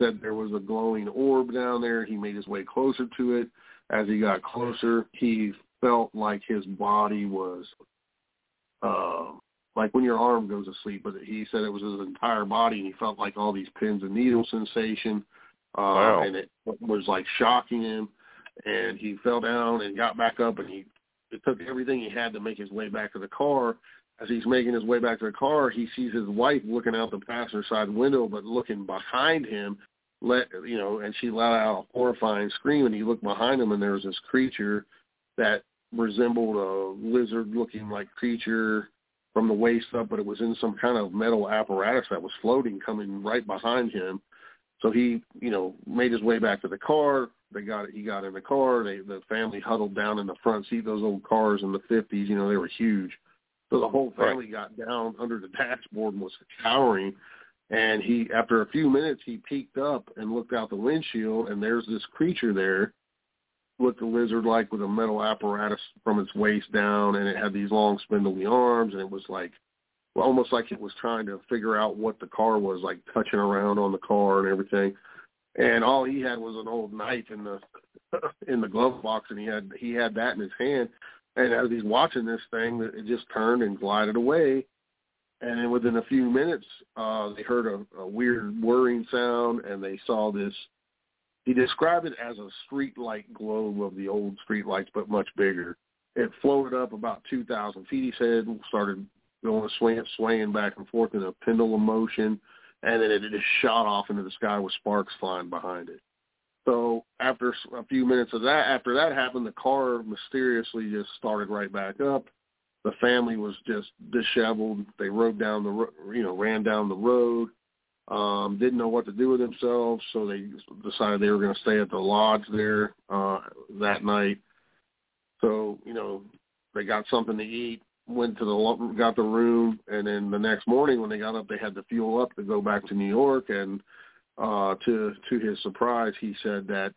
Said there was a glowing orb down there. He made his way closer to it. As he got closer, he felt like his body was uh, like when your arm goes to sleep, but he said it was his entire body, and he felt like all these pins and needles sensation, uh, wow. and it was like shocking him. And he fell down and got back up, and he it took everything he had to make his way back to the car. As he's making his way back to the car, he sees his wife looking out the passenger side window, but looking behind him, let you know, and she let out a horrifying scream. And he looked behind him, and there was this creature that resembled a lizard-looking like creature from the waist up, but it was in some kind of metal apparatus that was floating, coming right behind him. So he, you know, made his way back to the car. They got it. He got in the car. They, the family huddled down in the front seat. Those old cars in the fifties, you know, they were huge. So the whole family right. got down under the dashboard and was cowering. And he, after a few minutes, he peeked up and looked out the windshield, and there's this creature there looked a lizard like with a metal apparatus from its waist down and it had these long spindly arms and it was like well, almost like it was trying to figure out what the car was like touching around on the car and everything. And all he had was an old knife in the in the glove box and he had he had that in his hand. And as he's watching this thing it just turned and glided away. And then within a few minutes uh they heard a, a weird whirring sound and they saw this he described it as a street light globe of the old street lights, but much bigger. It floated up about 2,000 feet, he said, and started going swaying, swaying back and forth in a pendulum motion, and then it just shot off into the sky with sparks flying behind it. So after a few minutes of that, after that happened, the car mysteriously just started right back up. The family was just disheveled. They rode down the, you know, ran down the road um, didn't know what to do with themselves, so they decided they were going to stay at the lodge there uh, that night. So you know, they got something to eat, went to the got the room, and then the next morning when they got up, they had to fuel up to go back to New York. And uh, to to his surprise, he said that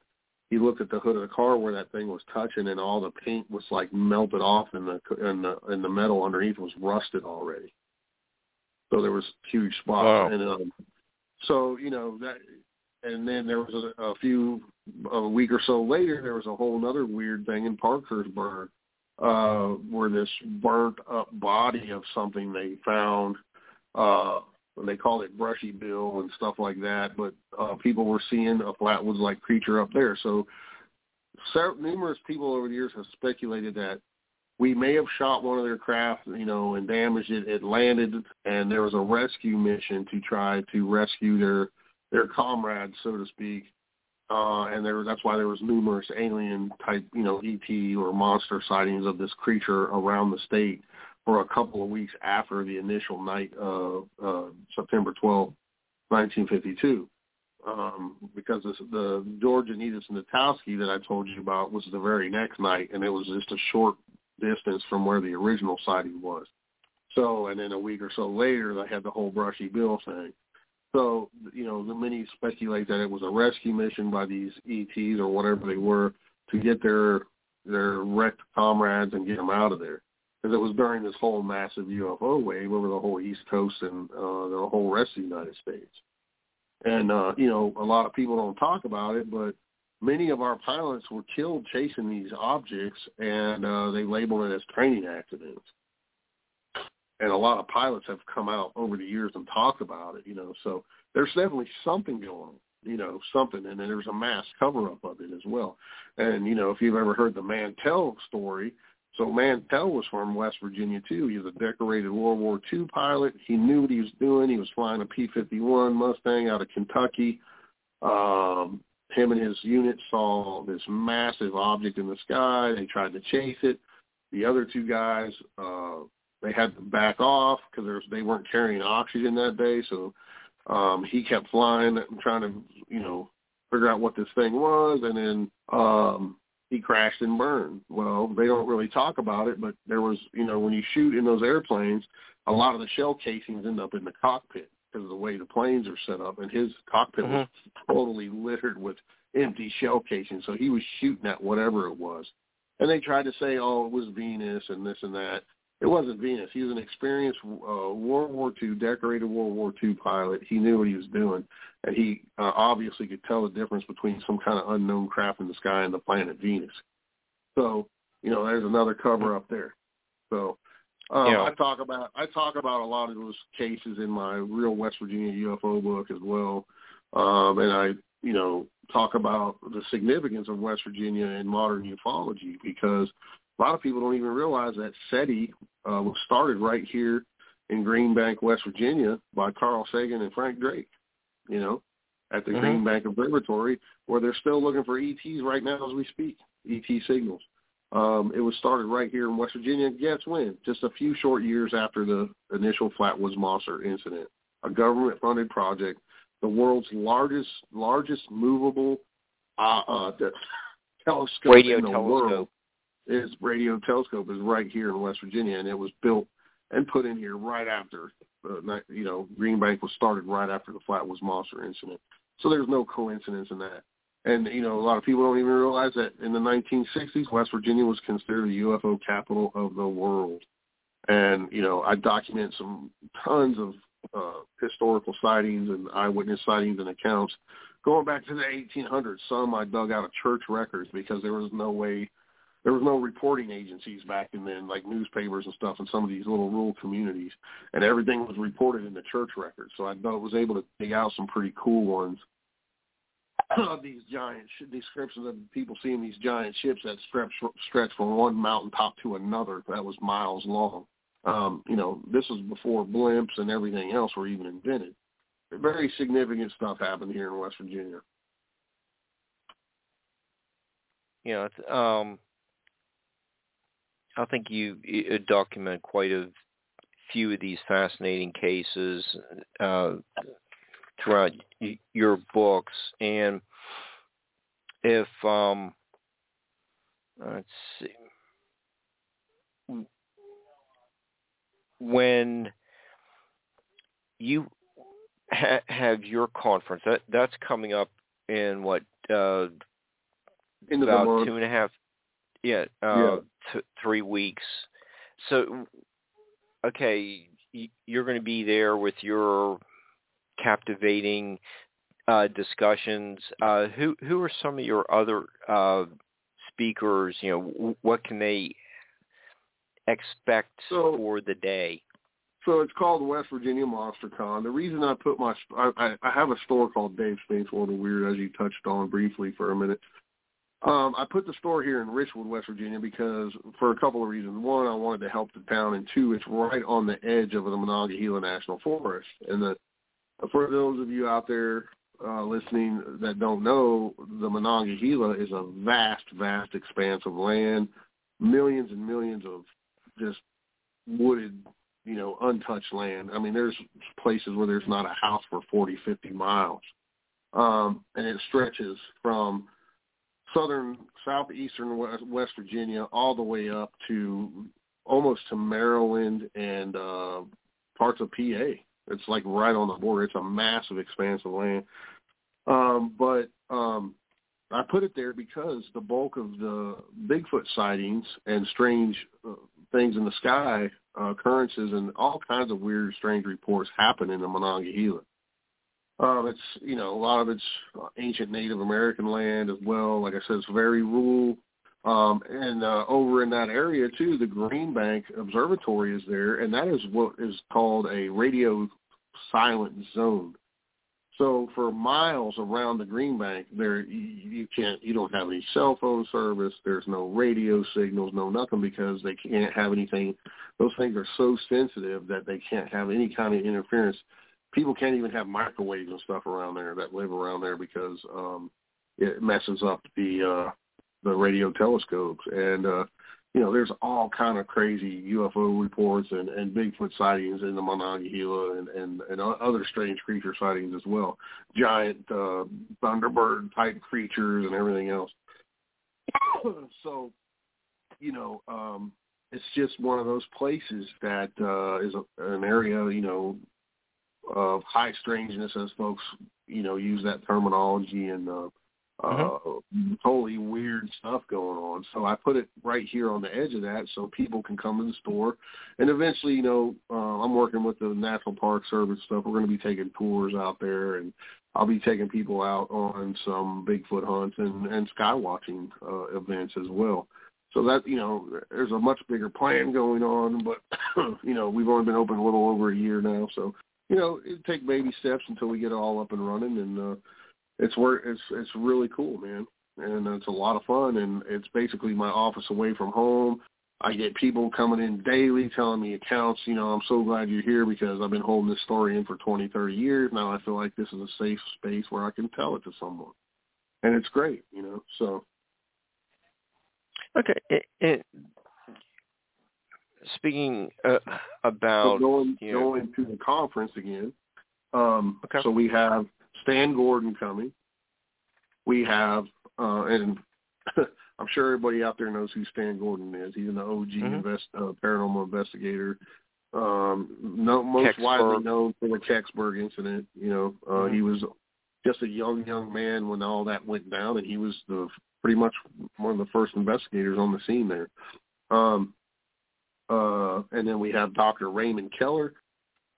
he looked at the hood of the car where that thing was touching, and all the paint was like melted off, and the and the and the metal underneath was rusted already. So there was huge spots, wow. and um, so you know that, and then there was a, a few a week or so later, there was a whole other weird thing in Parkersburg, uh, where this burnt up body of something they found. Uh, they called it brushy bill and stuff like that, but uh, people were seeing a flatwoods like creature up there. So several, numerous people over the years have speculated that we may have shot one of their craft, you know, and damaged it. It landed, and there was a rescue mission to try to rescue their their comrades, so to speak. Uh, and there, that's why there was numerous alien type, you know, ET or monster sightings of this creature around the state for a couple of weeks after the initial night of uh, September 12, 1952. Um, because this, the George Anitas Natowski that I told you about was the very next night, and it was just a short distance from where the original sighting was. So, and then a week or so later, they had the whole Brushy Bill thing. So, you know, the many speculate that it was a rescue mission by these ETs or whatever they were to get their their wrecked comrades and get them out of there. Because it was during this whole massive UFO wave over the whole East Coast and uh, the whole rest of the United States. And, uh, you know, a lot of people don't talk about it, but many of our pilots were killed chasing these objects, and uh, they label it as training accidents. And a lot of pilots have come out over the years and talked about it, you know. So there's definitely something going on, you know, something, and then there's a mass cover-up of it as well. And you know, if you've ever heard the Mantell story, so Mantell was from West Virginia too. He was a decorated World War II pilot. He knew what he was doing. He was flying a P-51 Mustang out of Kentucky. Um, him and his unit saw this massive object in the sky. They tried to chase it. The other two guys, uh, they had to back off because they weren't carrying oxygen that day. So um, he kept flying and trying to, you know, figure out what this thing was. And then um, he crashed and burned. Well, they don't really talk about it, but there was, you know, when you shoot in those airplanes, a lot of the shell casings end up in the cockpit because of the way the planes are set up, and his cockpit mm-hmm. was totally littered with empty shell casings. So he was shooting at whatever it was, and they tried to say, "Oh, it was Venus and this and that." It wasn't Venus. He was an experienced uh, World War II, decorated World War II pilot. He knew what he was doing, and he uh, obviously could tell the difference between some kind of unknown craft in the sky and the planet Venus. So, you know, there's another cover up there. So, um. I talk about I talk about a lot of those cases in my real West Virginia UFO book as well, um, and I, you know, talk about the significance of West Virginia in modern ufology because a lot of people don't even realize that SETI uh, was started right here in Green Bank, West Virginia, by Carl Sagan and Frank Drake. You know, at the mm-hmm. Green Bank Observatory, where they're still looking for ETs right now as we speak, ET signals. Um, it was started right here in West Virginia. Guess when? Just a few short years after the initial Flatwoods Monster incident. A government-funded project, the world's largest largest movable uh, uh, telescope radio in the telescope. world is radio telescope is right here in West Virginia, and it was built and put in here right after, uh, you know, Green Bank was started right after the Flatwoods Monster incident. So there's no coincidence in that. And, you know, a lot of people don't even realize that in the 1960s, West Virginia was considered the UFO capital of the world. And, you know, I document some tons of uh, historical sightings and eyewitness sightings and accounts going back to the 1800s. Some I dug out of church records because there was no way – there was no reporting agencies back in then, like newspapers and stuff in some of these little rural communities, and everything was reported in the church records. So I was able to dig out some pretty cool ones these giant descriptions of people seeing these giant ships that stretch stretch from one mountaintop to another that was miles long. Um, you know, this was before blimps and everything else were even invented. Very significant stuff happened here in West Virginia. You know, um, I think you, you document quite a few of these fascinating cases uh, throughout your books, and if um, let's see, when you ha- have your conference, that that's coming up in what uh, about two and a half yeah, uh, yeah. T- three weeks. So, okay, you're going to be there with your captivating uh, discussions. Uh, who who are some of your other uh, speakers? You know, what can they expect so, for the day? So it's called West Virginia Monster Con. The reason I put my I, I have a store called Dave Spinks' World of Weird, as you touched on briefly for a minute. Um, I put the store here in Richwood, West Virginia, because for a couple of reasons. One, I wanted to help the town, and two, it's right on the edge of the Monongahela National Forest. And the, for those of you out there uh, listening that don't know, the Monongahela is a vast, vast expanse of land, millions and millions of just wooded, you know, untouched land. I mean, there's places where there's not a house for 40, 50 miles. Um, and it stretches from southern, southeastern West Virginia, all the way up to almost to Maryland and uh, parts of PA. It's like right on the border. It's a massive expanse of land. Um, but um, I put it there because the bulk of the Bigfoot sightings and strange uh, things in the sky, uh, occurrences, and all kinds of weird, strange reports happen in the Monongahela. Um, it's you know a lot of it's ancient Native American land as well. Like I said, it's very rural. Um, and uh, over in that area too, the Green Bank Observatory is there, and that is what is called a radio silent zone. So for miles around the Green Bank, there you, can't, you don't have any cell phone service. There's no radio signals, no nothing, because they can't have anything. Those things are so sensitive that they can't have any kind of interference people can't even have microwaves and stuff around there that live around there because um it messes up the uh the radio telescopes. And uh you know there's all kind of crazy UFO reports and and Bigfoot sightings in the Monongahela and and and other strange creature sightings as well. Giant uh thunderbird type creatures and everything else. So you know um it's just one of those places that uh is a, an area you know of high strangeness, as folks you know use that terminology, and uh, mm-hmm. uh, totally weird stuff going on. So I put it right here on the edge of that, so people can come to the store, and eventually, you know, uh, I'm working with the National Park Service stuff. We're going to be taking tours out there, and I'll be taking people out on some Bigfoot hunts and and sky watching uh, events as well. So that you know, there's a much bigger plan going on, but you know, we've only been open a little over a year now, so you know, it take baby steps until we get it all up and running, and uh, it's where it's it's really cool, man, and it's a lot of fun, and it's basically my office away from home. I get people coming in daily telling me accounts, you know, I'm so glad you're here because I've been holding this story in for 20, 30 years. Now I feel like this is a safe space where I can tell it to someone. And it's great, you know, so. Okay. It, it, speaking uh, about so going, you know, going to the conference again, um, okay. so we have Stan Gordon coming. We have, uh, and I'm sure everybody out there knows who Stan Gordon is. He's an OG mm-hmm. invest, uh, paranormal investigator. Um, no, most Kecksburg. widely known for the Kecksburg incident. You know, uh, mm-hmm. he was just a young, young man when all that went down, and he was the pretty much one of the first investigators on the scene there. Um, uh, and then we have Dr. Raymond Keller,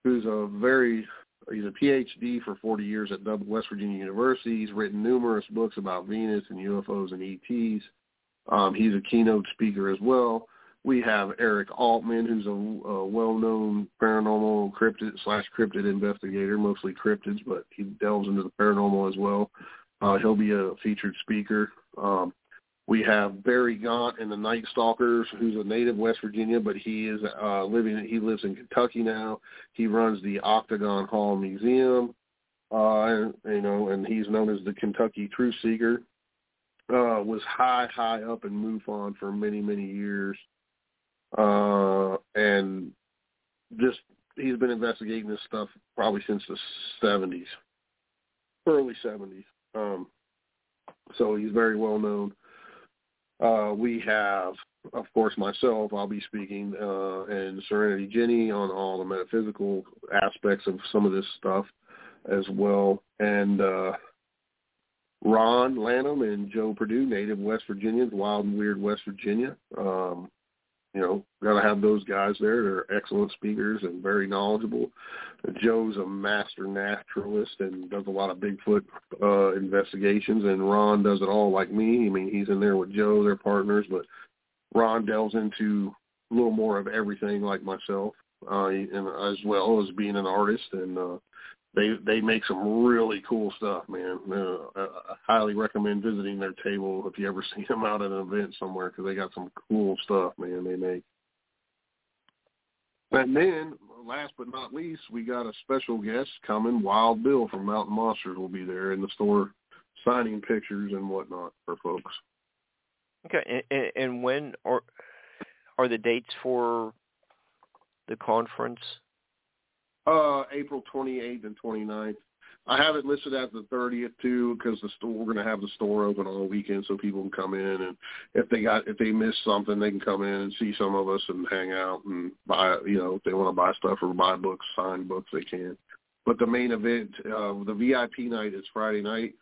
who's a very he's a PhD for 40 years at West Virginia University. He's written numerous books about Venus and UFOs and ETs. Um, he's a keynote speaker as well. We have Eric Altman, who's a, a well-known paranormal cryptid slash cryptid investigator, mostly cryptids, but he delves into the paranormal as well. Uh, he'll be a featured speaker. Um, we have Barry Gaunt and the Night Stalkers, who's a native West Virginia, but he is uh, living. He lives in Kentucky now. He runs the Octagon Hall Museum, uh, you know, and he's known as the Kentucky Truth Seeker. Uh, was high, high up in MUFON for many, many years, uh, and just he's been investigating this stuff probably since the '70s, early '70s. Um, so he's very well known. Uh, we have, of course, myself. I'll be speaking, uh, and Serenity Jenny on all the metaphysical aspects of some of this stuff as well, and uh, Ron Lanham and Joe Purdue, native West Virginians, wild and weird West Virginia. Um, you know, got to have those guys there. They're excellent speakers and very knowledgeable. Joe's a master naturalist and does a lot of Bigfoot uh, investigations, and Ron does it all like me. I mean, he's in there with Joe, they're partners, but Ron delves into a little more of everything like myself, uh, and as well as being an artist and uh, they they make some really cool stuff, man. Uh, I, highly recommend visiting their table if you ever see them out at an event somewhere because they got some cool stuff, man. They make. And then, last but not least, we got a special guest coming. Wild Bill from Mountain Monsters will be there in the store, signing pictures and whatnot for folks. Okay, and, and when are are the dates for the conference? Uh, April 28th and 29th. I have it listed as the 30th too, because the store we're going to have the store open all weekend, so people can come in and if they got if they miss something, they can come in and see some of us and hang out and buy. You know, if they want to buy stuff or buy books, sign books, they can. But the main event, uh, the VIP night is Friday night.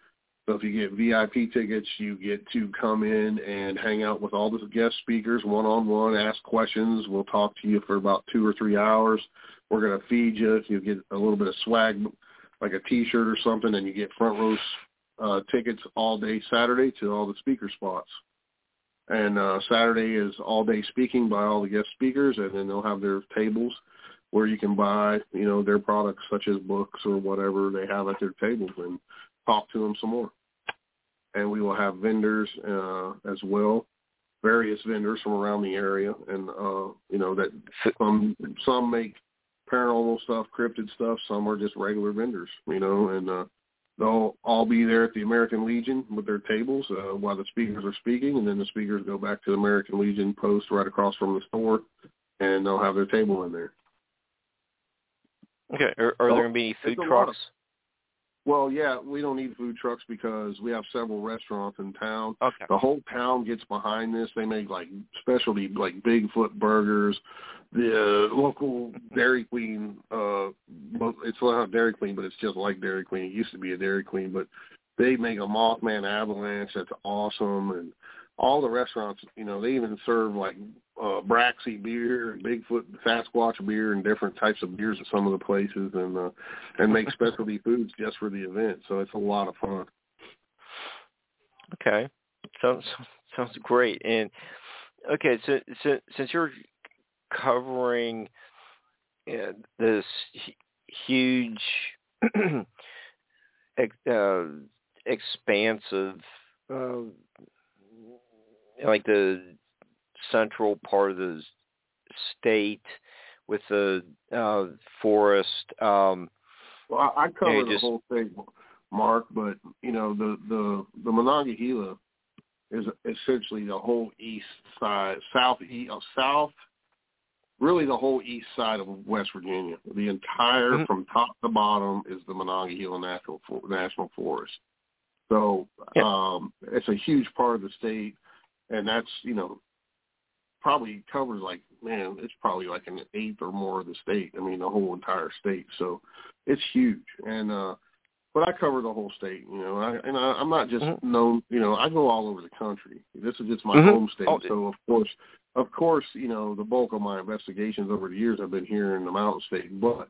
So if you get VIP tickets, you get to come in and hang out with all the guest speakers one on one, ask questions. We'll talk to you for about two or three hours. We're going to feed you. You get a little bit of swag, like a T-shirt or something, and you get front row uh, tickets all day Saturday to all the speaker spots. And uh, Saturday is all day speaking by all the guest speakers, and then they'll have their tables where you can buy, you know, their products such as books or whatever they have at their tables and talk to them some more. And we will have vendors uh, as well, various vendors from around the area, and uh, you know that some some make paranormal stuff, cryptid stuff. Some are just regular vendors, you know, and uh, they'll all be there at the American Legion with their tables uh, while the speakers are speaking, and then the speakers go back to the American Legion post right across from the store, and they'll have their table in there. Okay. Are, are so, there going to be any food trucks? Well, yeah, we don't need food trucks because we have several restaurants in town. Okay. The whole town gets behind this. They make like specialty like Bigfoot burgers. The uh, local Dairy Queen, uh, it's not Dairy Queen, but it's just like Dairy Queen. It used to be a Dairy Queen, but they make a Mothman Avalanche that's awesome, and all the restaurants, you know, they even serve like uh Braxy beer and Bigfoot Sasquatch beer and different types of beers at some of the places and uh and make specialty foods just for the event. So it's a lot of fun. Okay. Sounds sounds great. And okay, so, so since you're covering uh, this huge uh, expansive uh, like the central part of the state with the uh, forest. Um, well, I, I cover yeah, the just, whole thing, Mark, but you know the the the Monongahela is essentially the whole east side, south east, uh, south, really the whole east side of West Virginia. The entire mm-hmm. from top to bottom is the Monongahela National National Forest. So yeah. um, it's a huge part of the state and that's you know probably covers like man, it's probably like an eighth or more of the state. I mean, the whole entire state. So it's huge, and uh but I cover the whole state, you know. I, and I, I'm not just mm-hmm. known, you know. I go all over the country. This is just my mm-hmm. home state, oh, so of course, of course, you know, the bulk of my investigations over the years have been here in the Mountain State. But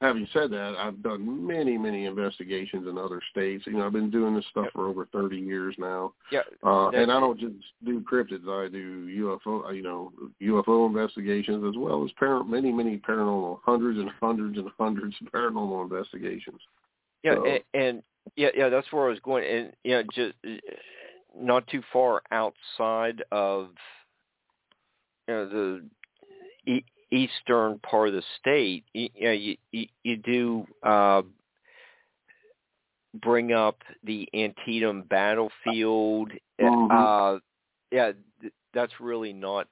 having said that, I've done many, many investigations in other states. You know, I've been doing this stuff yep. for over 30 years now. Yeah. Uh, and I don't just do cryptids. I do UFO, you know, UFO investigations as well as par- many, many paranormal, hundreds and hundreds and hundreds of paranormal investigations. Yeah, so, and, and yeah, yeah, that's where I was going, and yeah, just not too far outside of you know the eastern part of the state, you, you know, you, you, you do uh, bring up the Antietam battlefield. Mm-hmm. Uh, yeah, th- that's really not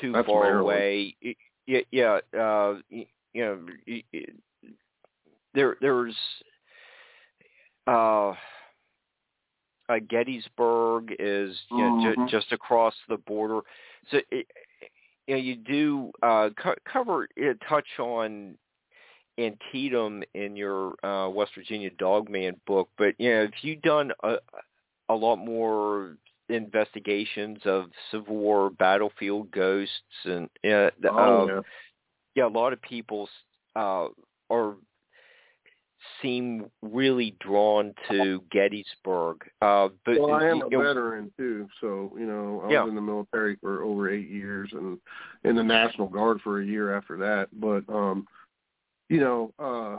too that's far Maryland. away. Yeah, yeah. Uh, you know, there there's uh, uh, Gettysburg is you know, mm-hmm. ju- just across the border. So it, you know, you do uh, co- cover uh, touch on Antietam in your uh, West Virginia Dogman book, but you know, have you done a, a lot more investigations of Civil War battlefield ghosts and uh, oh, uh, yeah. yeah, a lot of people uh, are seem really drawn to Gettysburg. Uh, but well, I am a know, veteran too, so you know I Yeah. was in the military for over eight years and in the National Guard for a year after that. But um, you know, uh,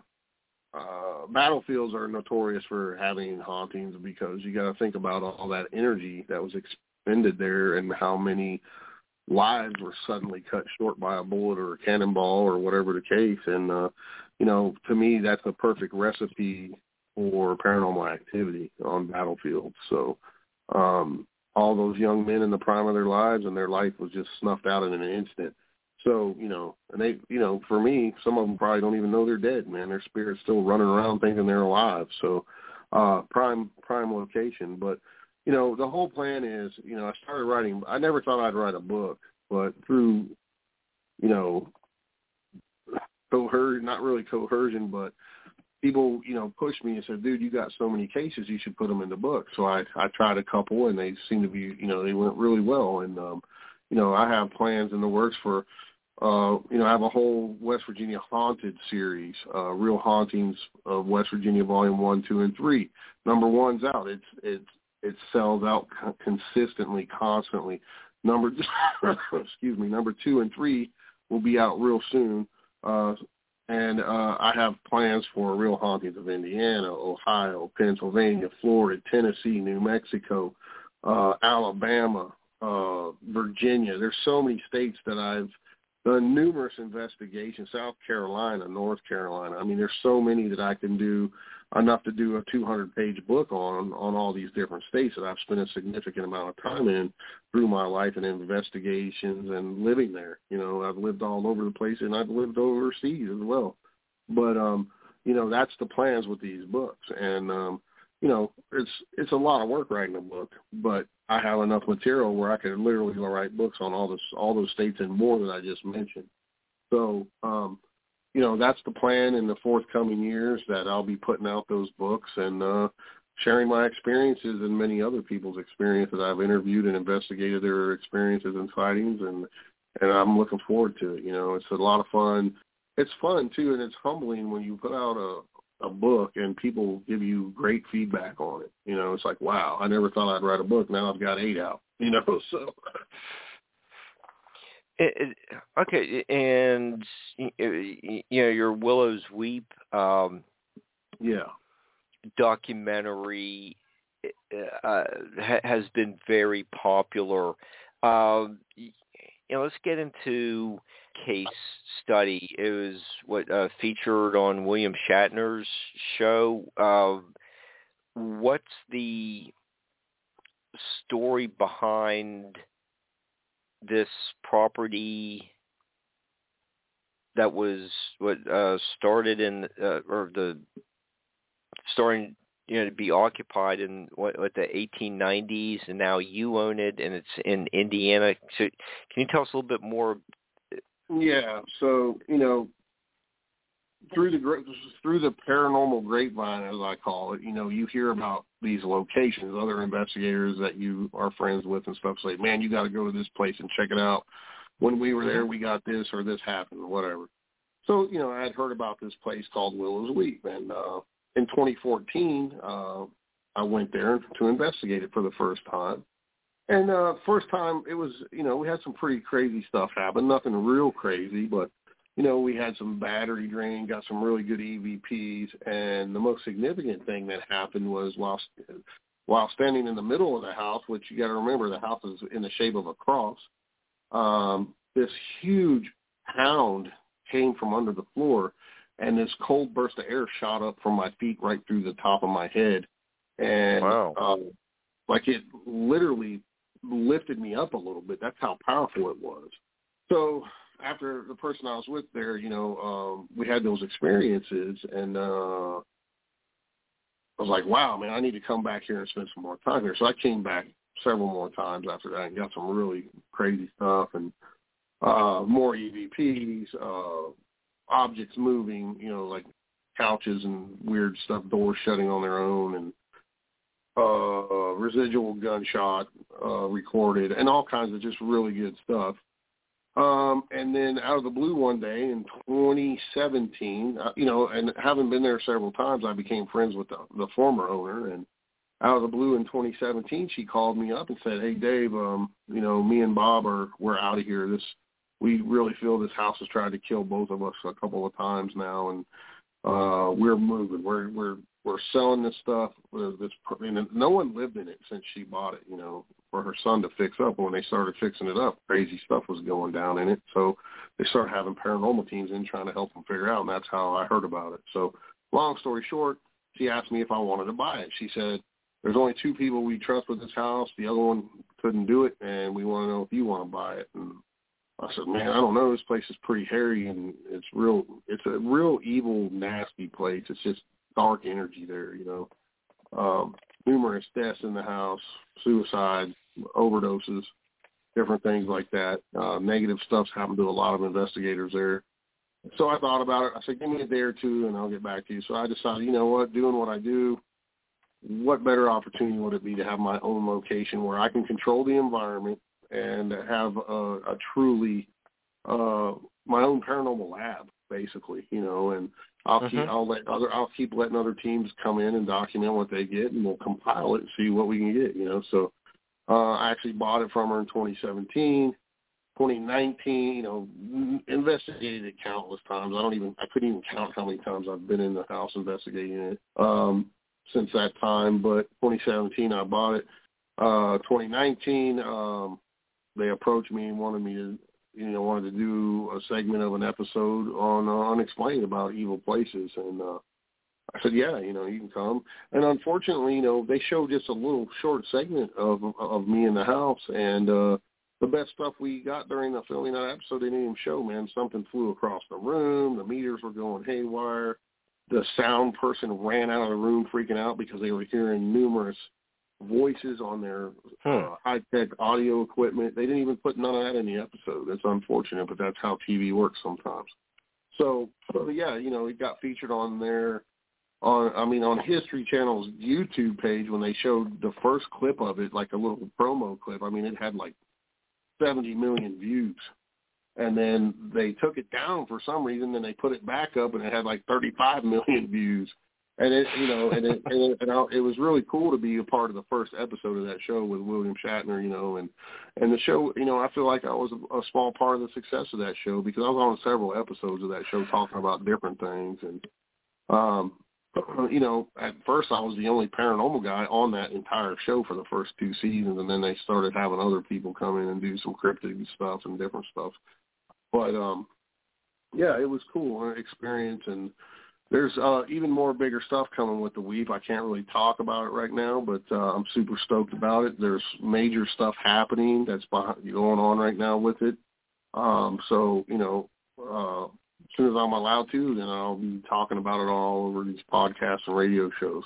uh, battlefields are notorious for having hauntings because you got to think about all that energy that was expended there and how many lives were suddenly cut short by a bullet or a cannonball or whatever the case. And uh, you know, to me, that's a perfect recipe for paranormal activity on battlefields. So, um, all those young men in the prime of their lives and their life was just snuffed out in an instant. So, you know, and they, you know, for me, some of them probably don't even know they're dead, man. Their spirit's still running around thinking they're alive. So, uh, prime, prime location. But, you know, the whole plan is, you know, I started writing, I never thought I'd write a book, but through, you know, coercion, not really coercion, but people, you know, pushed me and said, dude, you got so many cases, you should put them in the book. So I, I tried a couple and they seem to be, you know, they went really well. And, um, you know, I have plans in the works for, uh, you know, I have a whole West Virginia haunted series, uh, real hauntings of West Virginia volume one, two, and three. Number one's out. It's, it's, it sells out consistently, constantly. Number, excuse me, number two and three will be out real soon. Uh, and uh, I have plans for real hauntings of Indiana, Ohio, Pennsylvania, Florida, Tennessee, New Mexico, uh, Alabama, uh, Virginia. There's so many states that I've done numerous investigations. South Carolina, North Carolina. I mean, there's so many that I can do enough to do a 200-page book on on all these different states that I've spent a significant amount of time in through my life and investigations and living there. You know, I've lived all over the place and I've lived overseas as well. But um, you know, that's the plans with these books. And um, you know, it's it's a lot of work writing a book, but I have enough material where I could literally write books on all this all those states and more that I just mentioned. So, um, you know, that's the plan in the forthcoming years that I'll be putting out those books and uh sharing my experiences and many other people's experiences. I've interviewed and investigated their experiences and sightings and and I'm looking forward to it. You know, it's a lot of fun. It's fun too and it's humbling when you put out a a book and people give you great feedback on it. You know, it's like, wow, I never thought I'd write a book. Now I've got eight out. You know, so it, it, okay, and you know your Willow's Weep, um, yeah, documentary uh, has been very popular. Um, you know, let's get into case study. It was what uh, featured on William Shatner's show. Uh, what's the story behind this property that was what uh, started in uh, or the starting you know to be occupied in what, what the 1890s and now you own it and it's in Indiana. So can you tell us a little bit more? Yeah, so you know through the through the paranormal grapevine, as I call it, you know, you hear about these locations. Other investigators that you are friends with and stuff say, "Man, you got to go to this place and check it out." When we were there, we got this or this happened, or whatever. So, you know, I had heard about this place called Willow's Weep, and uh, in 2014, uh, I went there to investigate it for the first time. And uh, first time, it was, you know, we had some pretty crazy stuff happen. Nothing real crazy, but you know, we had some battery drain, got some really good EVPs, and the most significant thing that happened was while while standing in the middle of the house, which you got to remember, the house is in the shape of a cross. Um, this huge hound came from under the floor, and this cold burst of air shot up from my feet right through the top of my head, and wow. um, like it literally lifted me up a little bit. That's how powerful it was. So after the person I was with there, you know, um, we had those experiences, and uh, I was like, wow, man, I need to come back here and spend some more time here. So I came back several more times after that and got some really crazy stuff and uh, more EVPs, uh, objects moving, you know, like couches and weird stuff, doors shutting on their own, and uh, residual gunshot uh, recorded, and all kinds of just really good stuff. Um, and then out of the blue one day in 2017, uh, you know, and having been there several times, I became friends with the, the former owner. And out of the blue in 2017, she called me up and said, "Hey, Dave, um, you know, me and Bob are we're out of here. This we really feel this house has tried to kill both of us a couple of times now, and uh, we're moving. We're we're we're selling this stuff. This and no one lived in it since she bought it. You know, for her son to fix up. When they started fixing it up, crazy stuff was going down in it. So they started having paranormal teams in trying to help them figure out, and that's how I heard about it. So long story short, she asked me if I wanted to buy it. She said, there's only two people we trust with this house. The other one couldn't do it, and we want to know if you want to buy it. And I said, man, I don't know. This place is pretty hairy, and it's real. It's a real evil, nasty place. It's just dark energy there, you know. Um, numerous deaths in the house, suicide, overdoses, different things like that. Uh, negative stuff's happened to a lot of investigators there. So I thought about it. I said, give me a day or two and I'll get back to you. So I decided, you know what, doing what I do, what better opportunity would it be to have my own location where I can control the environment and have a, a truly uh, my own paranormal lab, basically, you know, and I'll mm-hmm. keep I'll let other I'll keep letting other teams come in and document what they get, and we'll compile it and see what we can get. You know, so uh, I actually bought it from her in 2017. 2019, you know, investigated it countless times. I don't even, I couldn't even count how many times I've been in the house investigating it um, since that time. But 2017, I bought it. Uh, 2019, um, they approached me and wanted me to you know, wanted to do a segment of an episode on uh, Unexplained about evil places, and uh, I said, yeah, you know, you can come. And unfortunately, you know, they showed just a little short segment of of me in the house, and uh, the best stuff we got during the filming that episode they didn't even show. Man, something flew across the room. The meters were going haywire. the sound person ran out of the room freaking out because they were hearing numerous voices on their Hmm. uh, high tech audio equipment. They didn't even put none of that in the episode. That's unfortunate, but that's how TV works sometimes. So, so yeah, you know, it got featured on their on I mean on History Channel's YouTube page when they showed the first clip of it, like a little promo clip. I mean, it had like 70 million views. And then they took it down for some reason, then they put it back up and it had like 35 million views. And it, you know, and it, and it, and I, it was really cool to be a part of the first episode of that show with William Shatner, you know, and and the show, you know, I feel like I was a, a small part of the success of that show because I was on several episodes of that show talking about different things, and um, you know, at first I was the only paranormal guy on that entire show for the first two seasons, and then they started having other people come in and do some cryptid stuff and different stuff. But um, yeah, it was cool an experience, and there's uh, even more bigger stuff coming with the Weep. I can't really talk about it right now, but uh, I'm super stoked about it. There's major stuff happening that's behind, going on right now with it. Um, so you know, uh, soon as I'm allowed to, then I'll be talking about it all over these podcasts and radio shows.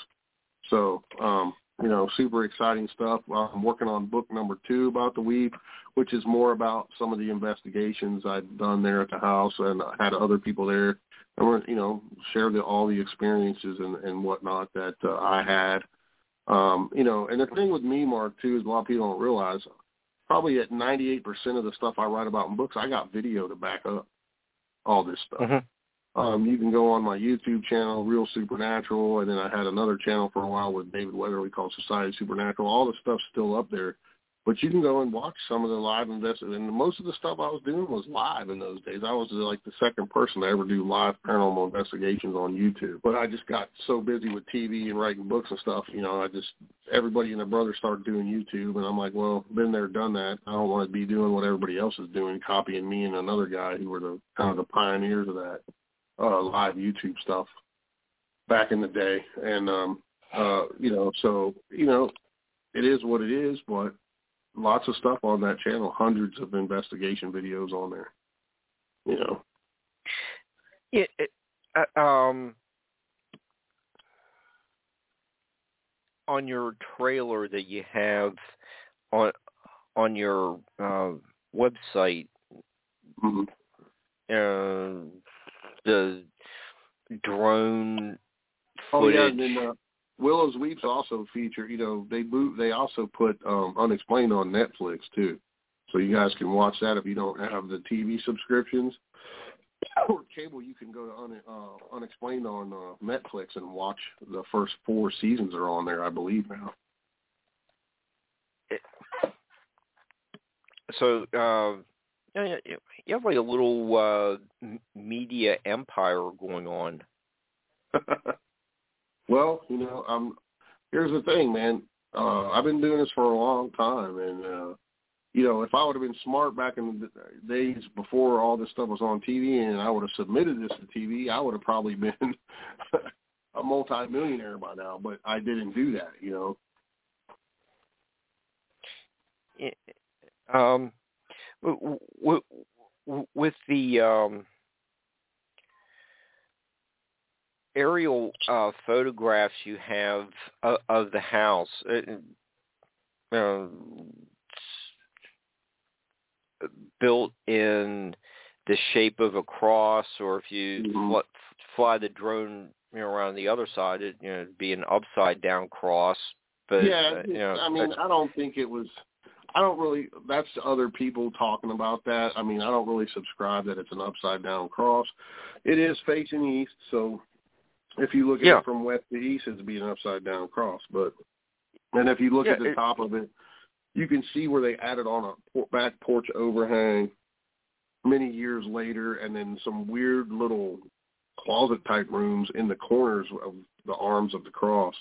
So, um, you know, super exciting stuff. I'm working on book number two about the Weep, which is more about some of the investigations I've done there at the house and I had other people there and we're, you know, share the, all the experiences and, and whatnot that uh, I had. Um, you know, and the thing with me, Mark, too, is a lot of people don't realize probably at 98% of the stuff I write about in books, I got video to back up all this stuff. Mm-hmm. Um, you can go on my YouTube channel, Real Supernatural, and then I had another channel for a while with David Weatherly called Society Supernatural. All the stuff's still up there. But you can go and watch some of the live investigations. And most of the stuff I was doing was live in those days. I was like the second person to ever do live paranormal investigations on YouTube. But I just got so busy with TV and writing books and stuff, you know, I just, everybody and their brother started doing YouTube. And I'm like, well, been there, done that. I don't want to be doing what everybody else is doing, copying me and another guy who were the kind of the pioneers of that uh, live YouTube stuff back in the day. And, um, uh, you know, so, you know, it is what it is, but lots of stuff on that channel, hundreds of investigation videos on there. You know. Yeah. It, uh, um. On your trailer that you have on on your uh, website, Mm-hmm. uh, the drone Oh footage. yeah, and then uh, Willow's Weeps also feature. You know, they move. They also put um, Unexplained on Netflix too, so you guys can watch that if you don't have the TV subscriptions or cable. You can go to un, uh, Unexplained on uh, Netflix and watch the first four seasons are on there, I believe now. so uh, you have like a little uh, media empire going on. well, you know, I'm. here's the thing, man. Uh, I've been doing this for a long time, and uh, you know, if I would have been smart back in the days before all this stuff was on TV, and I would have submitted this to TV, I would have probably been a multi-millionaire by now. But I didn't do that, you know. Um, w- w- w- with the um, aerial uh, photographs you have of, of the house, uh, uh, built in the shape of a cross, or if you Mhm. fl- fly the drone you know, around the other side, it you know it'd be an upside down cross. But yeah, uh, you know, I mean, I don't think it was. I don't really. That's other people talking about that. I mean, I don't really subscribe that it's an upside down cross. It is facing east, so if you look at Yeah. it from west to east, it'd be an upside down cross. But and if you look Yeah, at the it- top of it, you can see where they added on a back porch overhang many years later, and then some weird little closet type rooms in the corners of the arms of the cross.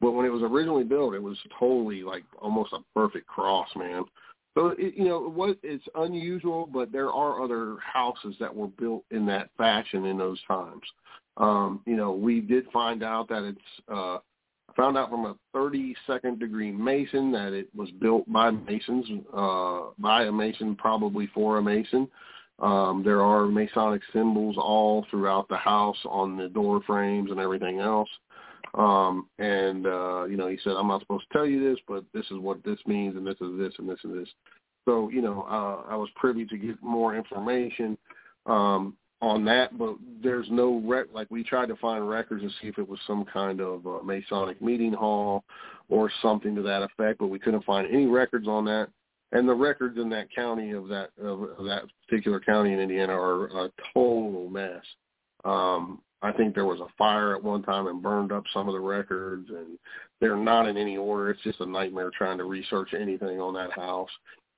But when it was originally built, it was totally like almost a perfect cross, man. So it, you know what? It's unusual, but there are other houses that were built in that fashion in those times. Um, you know, we did find out that it's uh, found out from a 32nd degree mason that it was built by masons, uh, by a mason, probably for a mason. Um, there are Masonic symbols all throughout the house on the door frames and everything else. Um, and uh, you know, he said, "I'm not supposed to tell you this, but this is what this means, and this is this, and this and this." So you know, uh, I was privy to get more information um, on that, but there's no rec. Like we tried to find records to see if it was some kind of uh, Masonic meeting hall or something to that effect, but we couldn't find any records on that. And the records in that county of that of, of that particular county in Indiana are a total mess. Um, I think there was a fire at one time and burned up some of the records, and they're not in any order. It's just a nightmare trying to research anything on that house.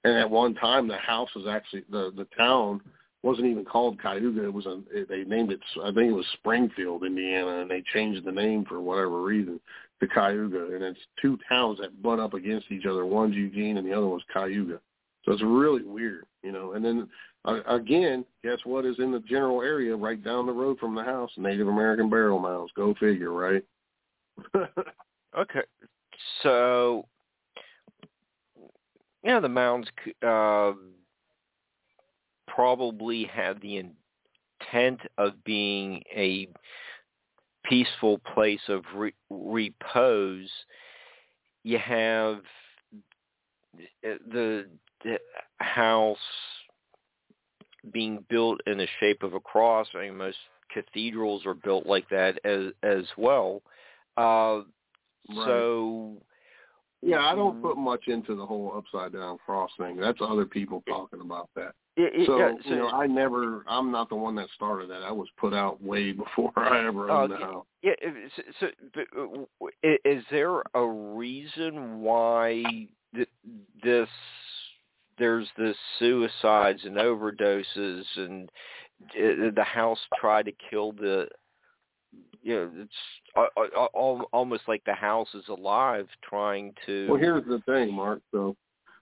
And at one time, the house was actually the the town wasn't even called Cayuga. It was a they named it. I think it was Springfield, Indiana, and they changed the name for whatever reason to Cayuga. And it's two towns that butt up against each other. One's Eugene, and the other one's Cayuga. So it's really weird, you know. And then uh, again, guess what is in the general area right down the road from the house? Native American burial mounds. Go figure, right? okay, so yeah, the mounds uh, probably have the intent of being a peaceful place of re- repose. You have the, the house being built in the shape of a cross. I mean, most cathedrals are built like that as as well. Uh, right. So, yeah, I don't put much into the whole upside down cross thing. That's other people talking about that. It, it, so, yeah, so, you know, I never. I'm not the one that started that. I was put out way before I ever owned uh, the house. Yeah. So, so but, is there a reason why th- this there's the suicides and overdoses and uh, the house tried to kill the you know it's uh, uh, almost like the house is alive trying to well here's the thing mark. So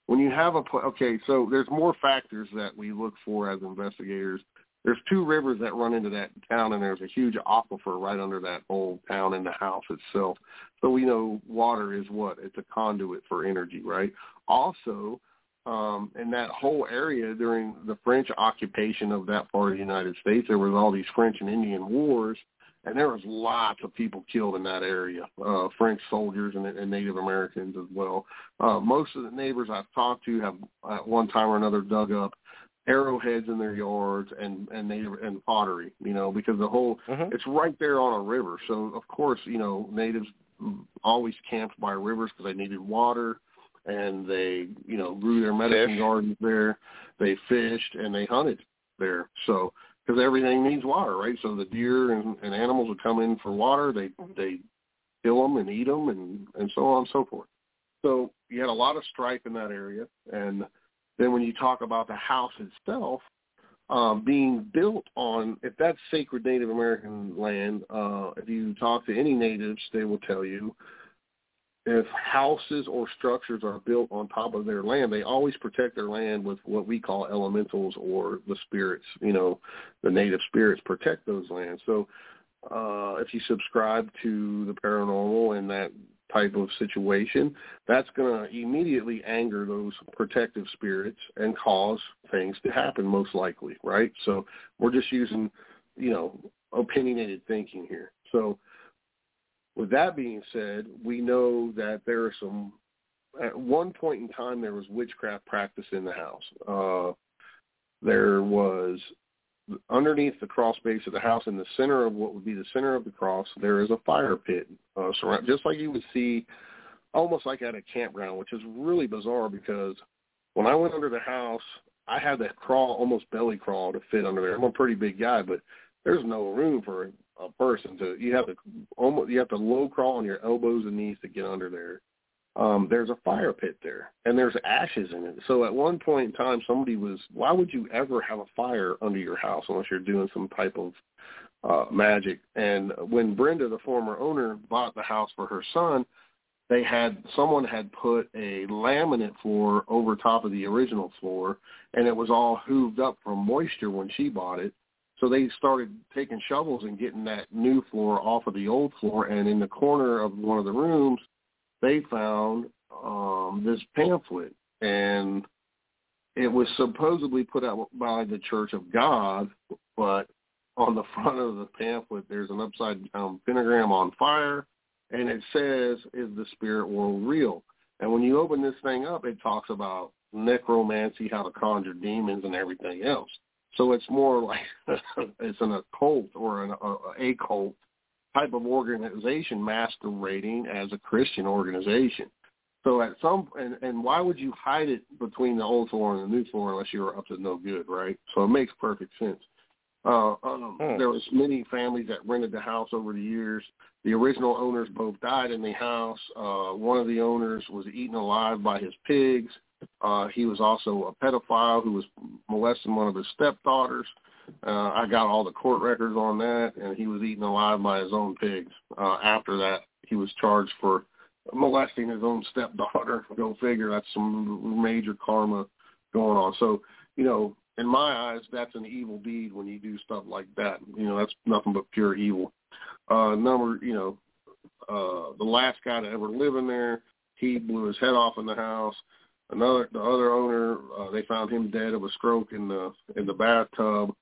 when you have a okay so there's more factors that we look for as investigators. There's two rivers that run into that town and there's a huge aquifer right under that old town and the house itself. So we know water is what? It's a conduit for energy right? Also um, in that whole area during the French occupation of that part of the United States. There was all these French and Indian wars, and there was lots of people killed in that area, uh, French soldiers and, and Native Americans as well. Uh, most of the neighbors I've talked to have at one time or another dug up arrowheads in their yards and and native and pottery, you know, because the whole mm-hmm. it's right there on a river. So of course, you know, natives always camped by rivers because they needed water and they, you know, grew their medicine Fish. gardens there. They fished and they hunted there. So because everything needs water, right? So the deer and, and animals would come in for water. They they kill them and eat them and and so on and so forth. So you had a lot of strife in that area, and then when you talk about the house itself um, being built on, if that's sacred Native American land, uh, if you talk to any natives, they will tell you if houses or structures are built on top of their land, they always protect their land with what we call elementals or the spirits. You know, the native spirits protect those lands. So uh, if you subscribe to the paranormal and that type of situation, that's going to immediately anger those protective spirits and cause things to happen most likely, right? So we're just using, you know, opinionated thinking here. So with that being said, we know that there are some. At one point in time, there was witchcraft practice in the house. Uh, there was underneath the cross base of the house, in the center of what would be the center of the cross, there is a fire pit, uh, surround, just like you would see, almost like at a campground, which is really bizarre because when I went under the house, I had to crawl, almost belly crawl to fit under there. I'm a pretty big guy, but there's no room for a person to you have to almost you have to low crawl on your elbows and knees to get under there. Um, there's a fire pit there and there's ashes in it. So at one point in time somebody was why would you ever have a fire under your house unless you're doing some type of uh magic? And when Brenda, the former owner, bought the house for her son, they had someone had put a laminate floor over top of the original floor and it was all hooved up from moisture when she bought it so they started taking shovels and getting that new floor off of the old floor. And in the corner of one of the rooms, they found um, this pamphlet. And it was supposedly put out by the Church of God, but on the front of the pamphlet there's an upside down pentagram on fire, and it says, "Is the spirit world real?" And when you open this thing up, it talks about necromancy, how to conjure demons, and everything else. So it's more like it's an occult or an a, cult type of organization masquerading as a Christian organization. So at some and, and why would you hide it between the old floor and the new floor unless you were up to no good, right? So it makes perfect sense. Uh, um, hmm. There was many families that rented the house over the years. The original owners both died in the house. Uh, one of the owners was eaten alive by his pigs. Uh, he was also a pedophile who was molesting one of his stepdaughters. Uh, I got all the court records on that, and he was eaten alive by his own pigs. Uh, after that, he was charged for molesting his own stepdaughter. Go figure. That's some major karma going on. So, you know, in my eyes, that's an evil deed when you do stuff like that. You know, that's nothing but pure evil. Uh, number, you know, uh, the last guy to ever live in there, he blew his head off in the house. Another, the other owner, uh, they found him dead of a stroke in the in the bathtub,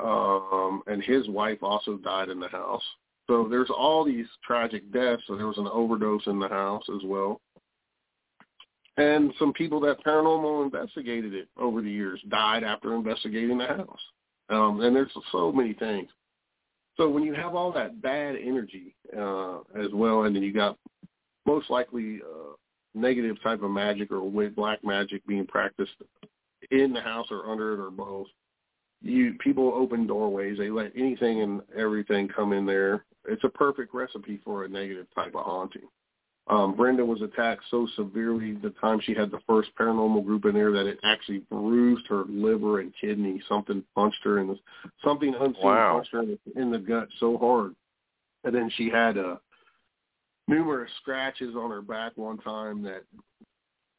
um, and his wife also died in the house. So there's all these tragic deaths. So there was an overdose in the house as well and some people that paranormal investigated it over the years died after investigating the house. Um, and there's so many things. So when you have all that bad energy uh, as well, and then you got most likely uh, negative type of magic or with black magic being practiced in the house or under it or both, you people open doorways. They let anything and everything come in there. It's a perfect recipe for a negative type of haunting. Um, Brenda was attacked so severely the time she had the first paranormal group in there that it actually bruised her liver and kidney. Something punched her in the something unseen wow. punched her in the, in the gut so hard, and then she had uh, numerous scratches on her back one time that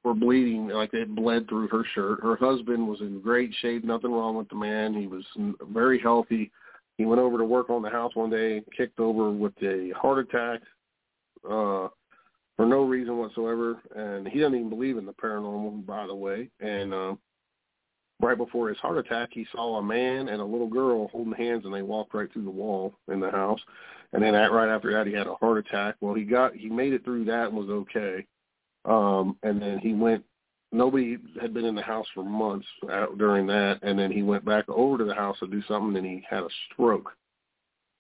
were bleeding like it bled through her shirt. Her husband was in great shape, nothing wrong with the man. He was very healthy. He went over to work on the house one day, kicked over with a heart attack. Uh for no reason whatsoever, and he doesn't even believe in the paranormal, by the way. And uh, right before his heart attack, he saw a man and a little girl holding hands, and they walked right through the wall in the house. And then at, right after that, he had a heart attack. Well, he got he made it through that and was okay. Um, and then he went. Nobody had been in the house for months during that, and then he went back over to the house to do something, and he had a stroke.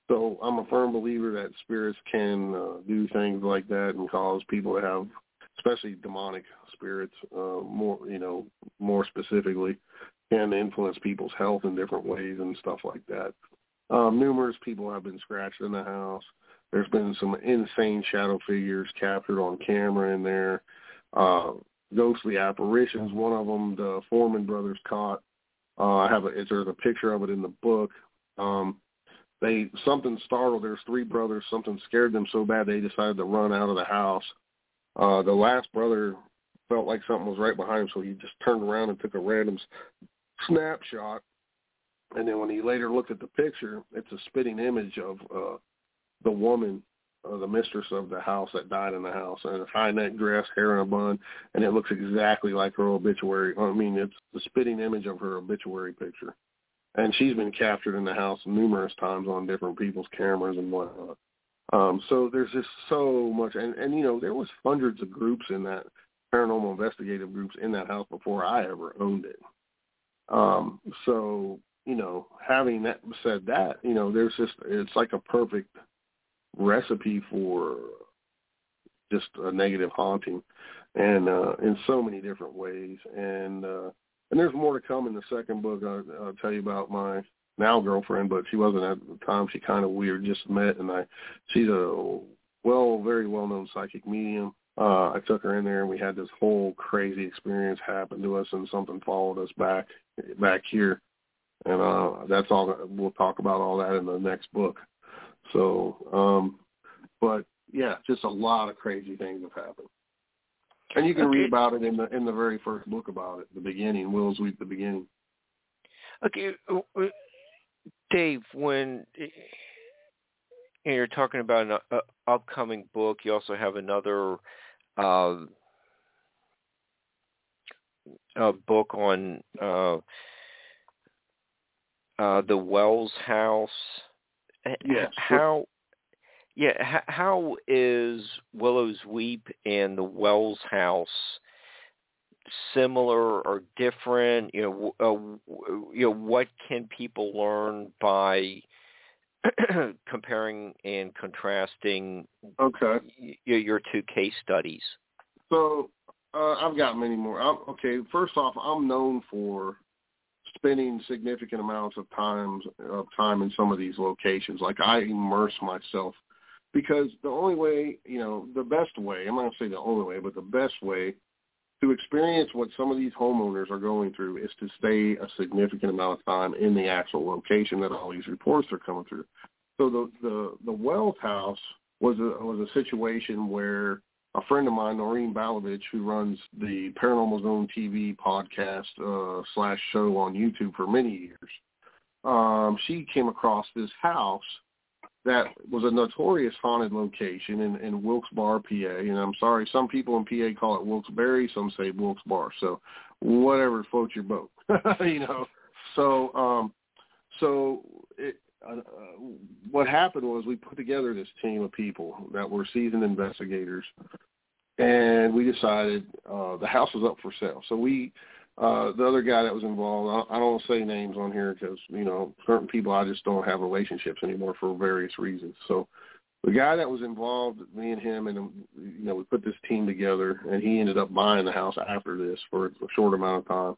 So I'm a firm believer that spirits can uh, do things like that and cause people to have, especially demonic spirits, uh, more you know, more specifically, can influence people's health in different ways and stuff like that. Um, numerous people have been scratched in the house. There's been some insane shadow figures captured on camera in there. Uh, ghostly apparitions. One of them, the Foreman brothers caught. Uh, I have a, there's a picture of it in the book. Um, they something startled there's three brothers something scared them so bad they decided to run out of the house uh the last brother felt like something was right behind him so he just turned around and took a random snapshot and then when he later looked at the picture it's a spitting image of uh the woman uh, the mistress of the house that died in the house and a high neck dress hair in a bun and it looks exactly like her obituary i mean it's the spitting image of her obituary picture and she's been captured in the house numerous times on different people's cameras and whatnot. Um, so there's just so much, and and you know there was hundreds of groups in that paranormal investigative groups in that house before I ever owned it. Um, so you know, having that said that, you know, there's just it's like a perfect recipe for just a negative haunting, and uh, in so many different ways, and uh, and there's more to come in the second book. I'll, I'll tell you about my now girlfriend, but she wasn't at the time. She kind of weird, just met, and I, she's a well, very well known psychic medium. Uh, I took her in there, and we had this whole crazy experience happen to us, and something followed us back back here, and uh, that's all. We'll talk about all that in the next book. So, um, but yeah, just a lot of crazy things have happened. And you can okay. read about it in the in the very first book about it, the beginning, Willow's Weep, the beginning. Okay, Dave, when you're talking about an uh, upcoming book, you also have another uh, a book on uh, uh, the Wells House. Yes. How? Yeah. How is Willow's Weep and the Wells House similar or different? You know, uh, you know, what can people learn by comparing and contrasting? Okay. Your, your two case studies. So uh, I've got many more. I'm, okay, first off, I'm known for spending significant amounts of times of time in some of these locations. Like I immerse myself because the only way, you know, the best way, I'm not to say the only way, but the best way to experience what some of these homeowners are going through is to stay a significant amount of time in the actual location that all these reports are coming through. So the the the Wells house was a was a situation where a friend of mine, Noreen Balovich, who runs the Paranormal Zone TV podcast uh, slash show on YouTube for many years, um, she came across this house that was a notorious haunted location in, in Wilkes-Barre, PA. And I'm sorry, some people in PA call it Wilkes-Barre, some say Wilkes-Barre. So whatever floats your boat, you know. So, um, so it, uh, what happened was we put together this team of people that were seasoned investigators, and we decided uh, the house was up for sale. So we, uh, the other guy that was involved, I, I don't say names on here because you know certain people I just don't have relationships anymore for various reasons. So the guy that was involved, me and him, and you know we put this team together, and he ended up buying the house after this for a short amount of time.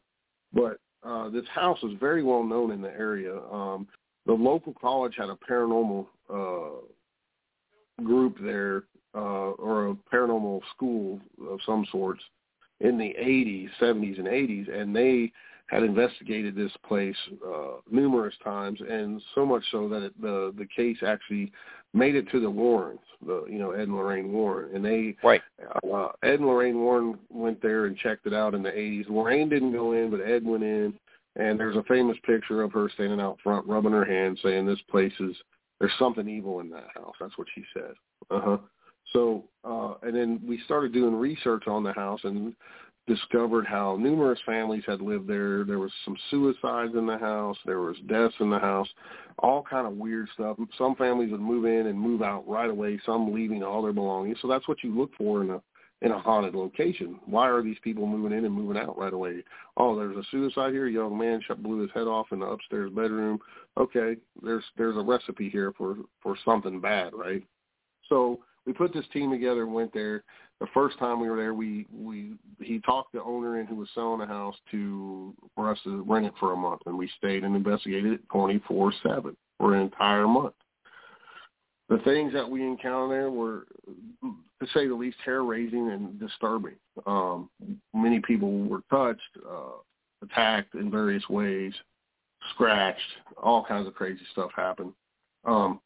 But uh, this house is very well known in the area. Um, the local college had a paranormal uh, group there, uh, or a paranormal school of some sorts in the 80s, 70s, and 80s, and they had investigated this place uh, numerous times, and so much so that it, the the case actually made it to the Warrens, the you know Ed and Lorraine Warren, and they right. Uh, Ed and Lorraine Warren went there and checked it out in the 80s. Lorraine didn't go in, but Ed went in, and there's a famous picture of her standing out front, rubbing her hands, saying, "This place is there's something evil in that house." That's what she said. Uh huh. So, uh, and then we started doing research on the house and discovered how numerous families had lived there. There was some suicides in the house. There was deaths in the house. All kind of weird stuff. Some families would move in and move out right away. Some leaving all their belongings. So that's what you look for in a in a haunted location. Why are these people moving in and moving out right away? Oh, there's a suicide here. A young man shot, blew his head off in the upstairs bedroom. Okay, there's there's a recipe here for for something bad, right? So we put this team together and went there. The first time we were there, we we he talked the owner in who was selling the house to for us to rent it for a month, and we stayed and investigated it twenty four seven for an entire month the things that we encountered there were, to say the least, hair-raising and disturbing. Um, many people were touched, uh, attacked in various ways, scratched, all kinds of crazy stuff happened. Um,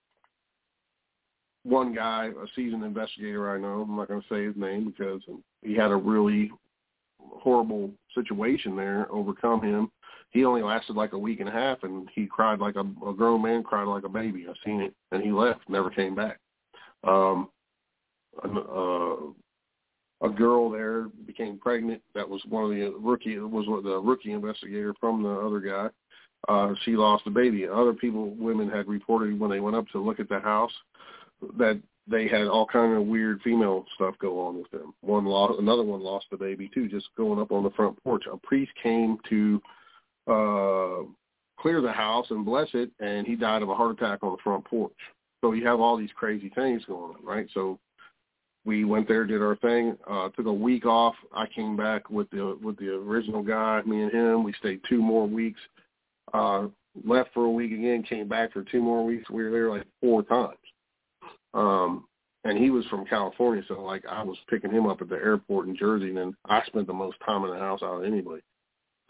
one guy, a seasoned investigator I know, I'm not going to say his name because he had a really horrible situation there overcome him he only lasted like a week and a half, and he cried like a, a grown man cried like a baby. I've seen it, and he left, never came back. Um, uh, a girl there became pregnant. That was one of the rookie was the rookie investigator from the other guy. Uh, she lost a baby. Other people, women had reported when they went up to look at the house that they had all kind of weird female stuff go on with them. One lost, another one lost the baby too, just going up on the front porch. A priest came to uh, clear the house and bless it, and he died of a heart attack on the front porch. So you have all these crazy things going on, right? So we went there, did our thing, uh, took a week off. I came back with the with the original guy, me and him. We stayed two more weeks. Uh, left for a week again, came back for two more weeks. We were there like four times. Um, and he was from California, so like I was picking him up at the airport in Jersey, and then I spent the most time in the house out of anybody.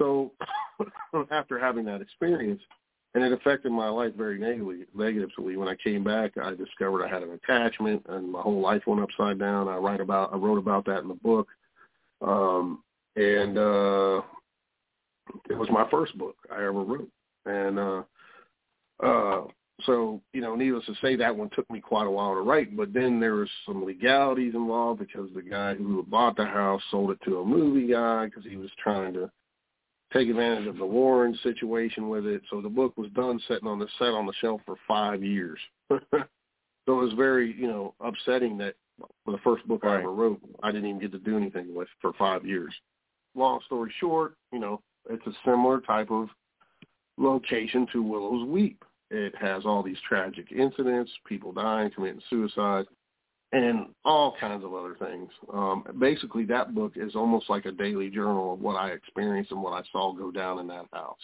So after having that experience, and it affected my life very negatively. Negatively, when I came back, I discovered I had an attachment, and my whole life went upside down. I write about, I wrote about that in the book, um, and uh, it was my first book I ever wrote. And uh, uh, so you know, needless to say, that one took me quite a while to write. But then there was some legalities involved because the guy who bought the house sold it to a movie guy because he was trying to take advantage of the Warren situation with it. So the book was done sitting on the set on the shelf for five years. so it was very, you know, upsetting that for the first book right. I ever wrote, I didn't even get to do anything with for five years. Long story short, you know, it's a similar type of location to Willow's Weep. It has all these tragic incidents, people dying, committing suicide, and all kinds of other things. Um, basically, that book is almost like a daily journal of what I experienced and what I saw go down in that house.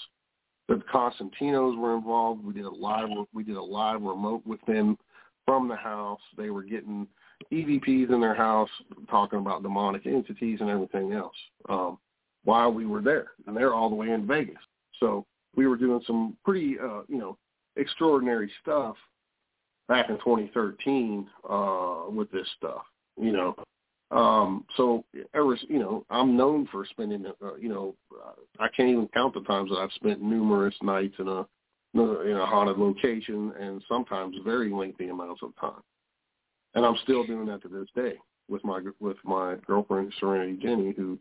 The Constantinos were involved. We did a live we did a live remote with them from the house. They were getting EVPs in their house, talking about demonic entities and everything else um, while we were there, and they're all the way in Vegas. So we were doing some pretty, uh, you know, extraordinary stuff back in 2013 uh, with this stuff, you know. Um, so ever, you know, I'm known for spending, uh, you know, I can't even count the times that I've spent numerous nights in a in a haunted location, and sometimes very lengthy amounts of time. And I'm still doing that to this day with my with my girlfriend Serenity Jenny, who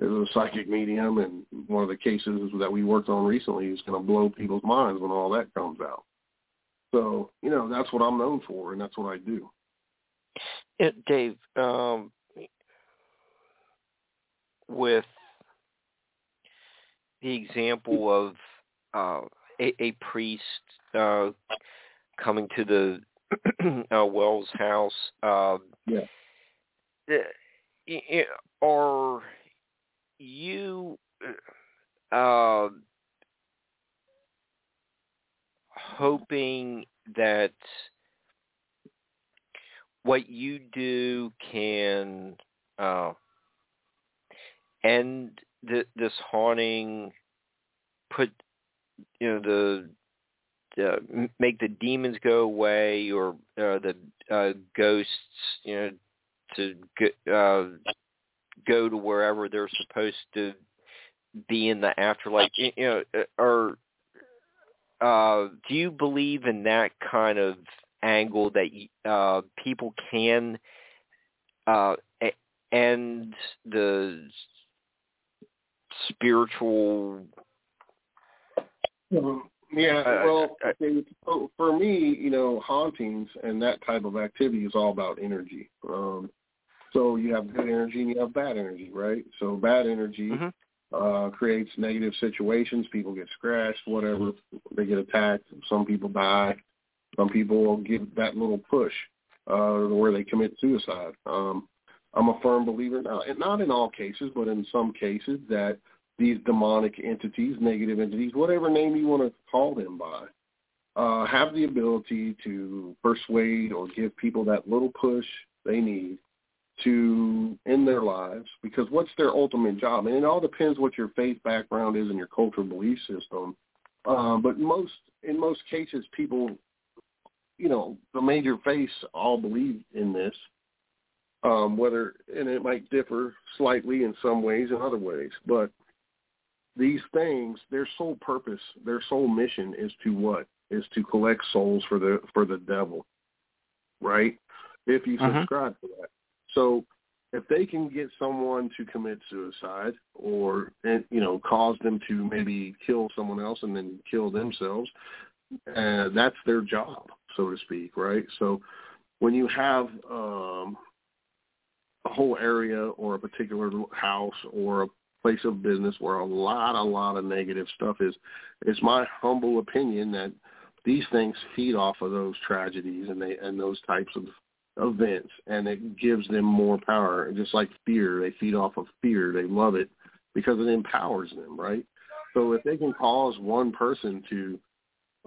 is a psychic medium, and one of the cases that we worked on recently is going to blow people's minds when all that comes out. So, you know, that's what I'm known for, and that's what I do. Yeah, Dave, um, with the example of uh, a, a, priest uh, coming to the uh, Wells house, uh, yeah. are you uh, hoping that what you do can uh, end the, this haunting, put you know the uh, make the demons go away or uh, the uh, ghosts, you know, to go, uh, go to wherever they're supposed to be in the afterlife. You know, or uh, do you believe in that kind of angle that uh, people can uh, end the spiritual? Yeah, uh, well, uh, for me, you know, hauntings and that type of activity is all about energy. Um, so you have good energy and you have bad energy, right? So bad energy mm-hmm uh, creates negative situations. People get scratched, whatever. They get attacked. Some people die. Some people give that little push uh, where they commit suicide. Um, I'm a firm believer, now, not in all cases, but in some cases, that these demonic entities, negative entities, whatever name you want to call them by, uh, have the ability to persuade or give people that little push they need to in their lives because what's their ultimate job? And it all depends what your faith background is and your cultural belief system. Uh, but most in most cases people you know the major faiths all believe in this um, whether and it might differ slightly in some ways and other ways. But these things their sole purpose their sole mission is to what? Is to collect souls for the for the devil right? If you uh-huh. subscribe to that so if they can get someone to commit suicide or you know cause them to maybe kill someone else and then kill themselves, uh, that's their job, so to speak, right? So when you have um, a whole area or a particular house or a place of business where a lot, a lot of negative stuff is, it's my humble opinion that these things feed off of those tragedies and they and those types of events and it gives them more power. Just like fear, they feed off of fear. They love it because it empowers them, right? So if they can cause one person to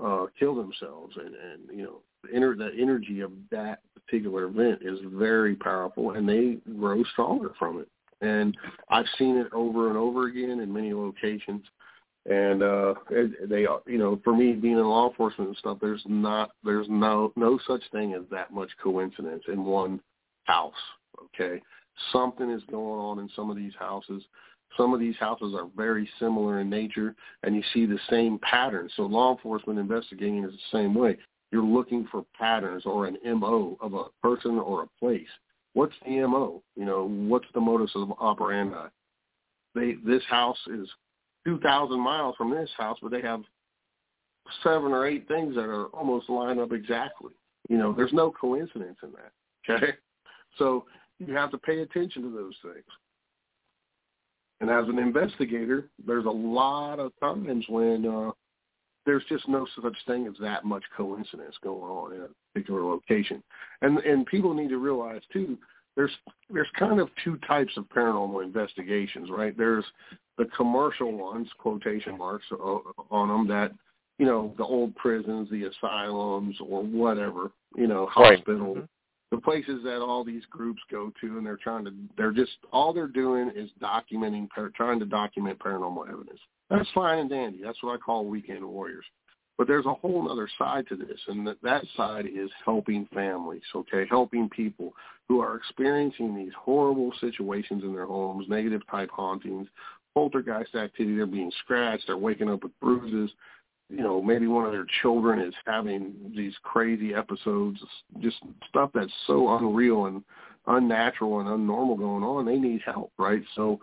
uh, kill themselves and, and you know, the, energy of that particular event is very powerful and they grow stronger from it. And I've seen it over and over again in many locations and uh they you know for me being in law enforcement and stuff there's not there's no no such thing as that much coincidence in one house okay something is going on in some of these houses some of these houses are very similar in nature and you see the same pattern so law enforcement investigating is the same way You're looking for patterns or an MO of a person or a place. What's the MO? You know, what's the modus operandi? They this house is 2,000 miles from this house, but they have seven or eight things that are almost line up exactly. You know, there's no coincidence in that. Okay, so you have to pay attention to those things. And as an investigator, there's a lot of times when uh, there's just no such thing as that much coincidence going on in a particular location. And and people need to realize too, there's there's kind of two types of paranormal investigations, right? There's the commercial ones, quotation marks on them, that you know the old prisons, the asylums, or whatever, you know, hospital, right. mm-hmm. the places that all these groups go to, and they're trying to, they're just all they're doing is documenting, trying to document paranormal evidence. That's fine and dandy. That's what I call weekend warriors. But there's a whole other side to this, and that, that side is helping families, okay, helping people who are experiencing these horrible situations in their homes, negative type hauntings, poltergeist activity, they're being scratched, they're waking up with bruises, you know, maybe one of their children is having these crazy episodes, just stuff that's so unreal and unnatural and unnormal going on, they need help, right? So,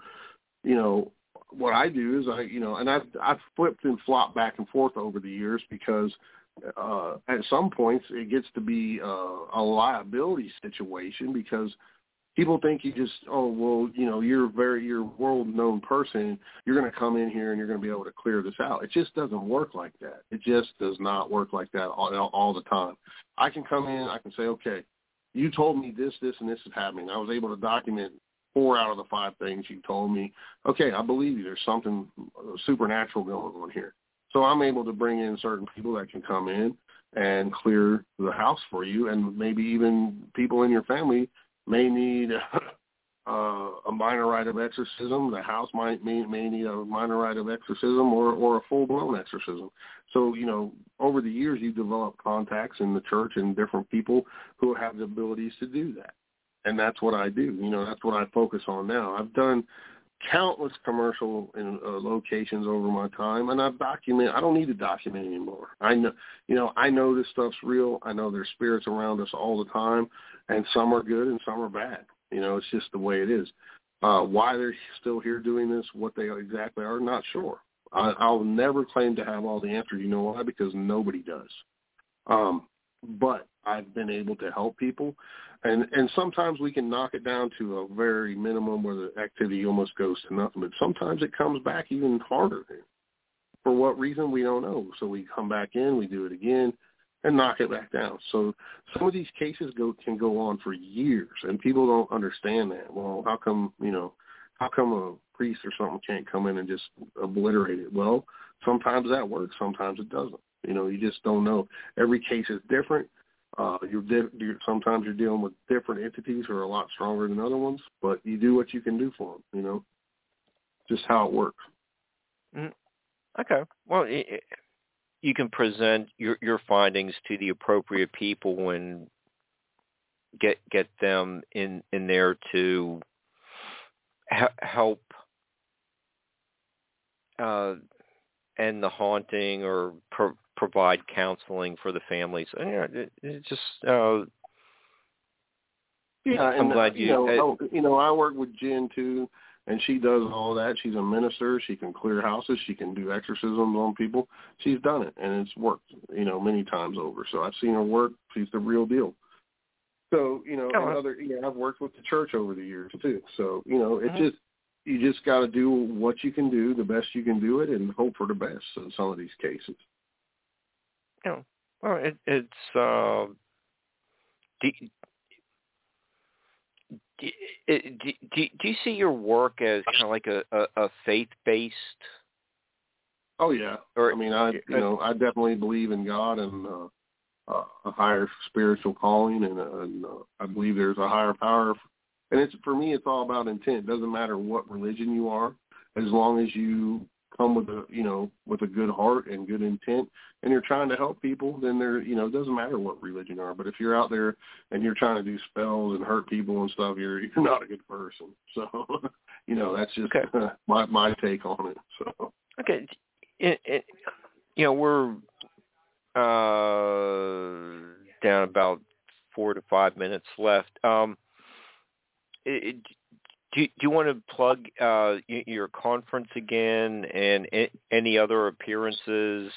you know, what I do is I, you know, and I've I've flipped and flopped back and forth over the years because uh, at some points it gets to be uh, a liability situation because people think you just oh well you know you're very you're world known person you're going to come in here and you're going to be able to clear this out it just doesn't work like that it just does not work like that all, all the time i can come in i can say okay you told me this this and this is happening i was able to document four out of the five things you told me. Okay, I believe you. There's something supernatural going on here. So I'm able to bring in certain people that can come in and clear the house for you, and maybe even people in your family may need uh, a minor rite of exorcism. The house might may, may need a minor rite of exorcism or or a full blown exorcism. So you know, over the years, you develop contacts in the church and different people who have the abilities to do that and that's what I do. You know, that's what I focus on now. I've done countless commercial in, uh, locations over my time, and I've documented. I don't need to document anymore. I know, you know, I know this stuff's real. I know there's spirits around us all the time, and some are good and some are bad. You know, it's just the way it is. Uh, why they're still here doing this, what they exactly are, not sure. I, I'll never claim to have all the answers. You know why? Because nobody does. Um, but I've been able to help people, and and sometimes we can knock it down to a very minimum where the activity almost goes to nothing. But sometimes it comes back even harder. For what reason we don't know. So we come back in, we do it again, and knock it back down. So some of these cases go can go on for years, and people don't understand that. Well, how come you know? How come a priest or something can't come in and just obliterate it? Well, sometimes that works, sometimes it doesn't. You know, you just don't know. Every case is different. Uh, you're, di- you're sometimes you're dealing with different entities who are a lot stronger than other ones, but you do what you can do for them. You know, just how it works. Mm. Okay. Well, it, you can present your your findings to the appropriate people and get get them in in there to help uh, end the haunting or pro- provide counseling for the families. And, you know, it, it just uh, yeah, I'm and, glad you, you. know, uh, you know, I work with Jen too, and she does all that. She's a minister. She can clear houses. She can do exorcisms on people. She's done it, and it's worked. You know, many times over. So I've seen her work. She's the real deal. So you know, oh, other yeah, I've worked with the church over the years too. So you know, it mm-hmm. just you just got to do what you can do, the best you can do it, and hope for the best in some of these cases you know, well, it, it's uh, do, do, do, do you see your work as kind of like a, a, a faith based? Oh yeah, or, I mean, I you know, I definitely believe in God and uh, uh, a higher spiritual calling, and, uh, and uh, I believe there's a higher power. And it's for me, it's all about intent. It doesn't matter what religion you are, as long as you come with a you know with a good heart and good intent and you're trying to help people then there you know it doesn't matter what religion you are but if you're out there and you're trying to do spells and hurt people and stuff you're you're not a good person so you know that's just okay. my my take on it so okay it, it, you know we're uh, down about four to five minutes left. Um, it, do, do you want to plug uh, your conference again and any other appearances?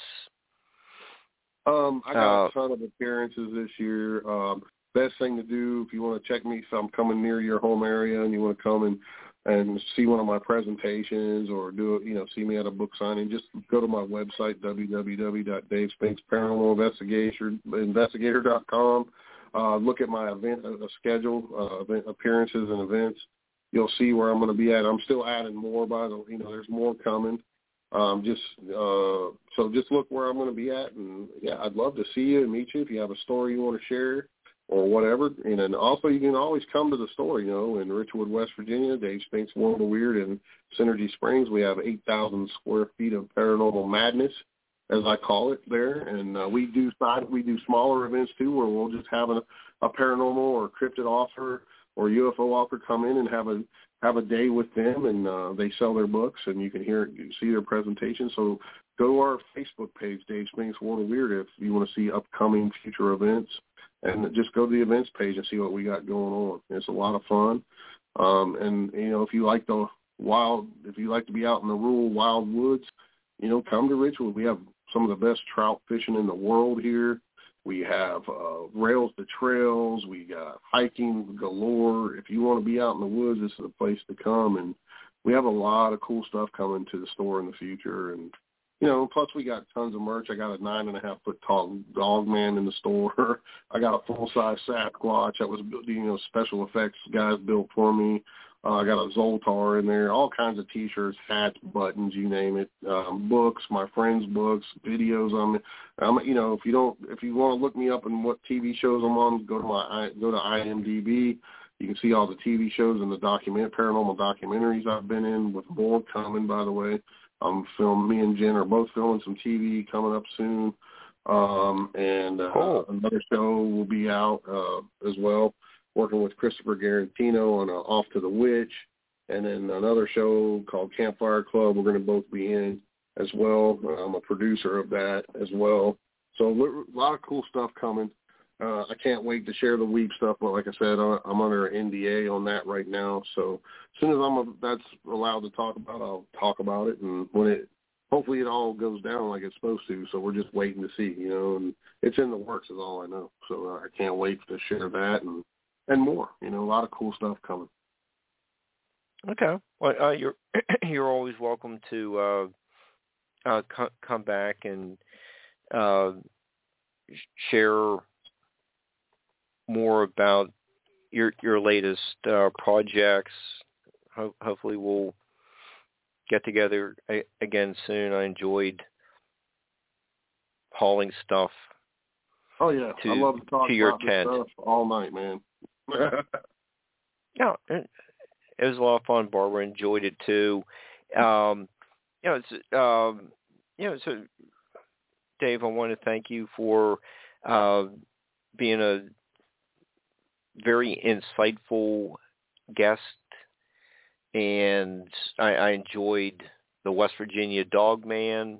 Um, I got uh, a ton of appearances this year. Um, best thing to do if you want to check me if I'm coming near your home area and you want to come and and see one of my presentations or do you know, see me at a book signing, just go to my website www.davespinksparanormalinvestigator.com. Uh, look at my event uh, schedule, uh, event appearances and events. You'll see where I'm going to be at. I'm still adding more by the, you know, there's more coming. Um, just uh, so just look where I'm going to be at, and yeah, I'd love to see you and meet you if you have a story you want to share or whatever. And then also you can always come to the store, you know, in Richwood, West Virginia, Dave Spinks' World of Weird in Synergy Springs. We have 8,000 square feet of paranormal madness, as I call it there. And uh, we do side, we do smaller events too, where we'll just have a, a paranormal or cryptid author or UFO author come in and have a have a day with them, and uh, they sell their books, and you can hear you see their presentation. So go to our Facebook page, Dave Spinks' World of Weird, if you want to see upcoming future events and just go to the events page and see what we got going on. It's a lot of fun. Um, and you know, if you like the wild, if you like to be out in the rural wild woods, you know, come to Richwood. We have some of the best trout fishing in the world here. We have uh, rails to trails. We got hiking galore. If you want to be out in the woods, this is a place to come. And we have a lot of cool stuff coming to the store in the future. And you know, plus we got tons of merch. I got a nine and a half foot tall dog man in the store. I got a full size Sasquatch that was you know special effects guys built for me. Uh, I got a Zoltar in there, all kinds of T-shirts, hats, buttons, you name it. Um, books, my friends' books, videos. I'm, I'm, you know, if you don't, if you want to look me up and what TV shows I'm on, go to my, go to IMDb. You can see all the TV shows and the document, paranormal documentaries I've been in, with more coming, by the way. I'm filming. Me and Jen are both filming some TV coming up soon, um, and uh, cool. another show will be out uh, as well. Working with Christopher Garetano on uh, Off to the Witch, and then another show called Campfire Club. We're going to both be in as well. I'm a producer of that as well. So a lot of cool stuff coming. Uh, I can't wait to share the weep stuff, but like I said, I'm under NDA on that right now. So as soon as I'm a, that's allowed to talk about, I'll talk about it. And when it, hopefully, it all goes down like it's supposed to. So we're just waiting to see, you know. And it's in the works, is all I know. So I can't wait to share that and and more. You know, a lot of cool stuff coming. Okay. Well, uh, you're you're always welcome to uh, uh, co- come back and uh, share more about your your latest uh, projects. Ho- hopefully, we'll get together a- again soon. I enjoyed hauling stuff. Oh yeah, to, I love to talk to your about tent. stuff all night, man. yeah, it, it was a lot of fun. Barbara enjoyed it too. Um, you know, it's um, you know, so Dave, I want to thank you for uh, being a very insightful guest, and I, I enjoyed the West Virginia Dog Man,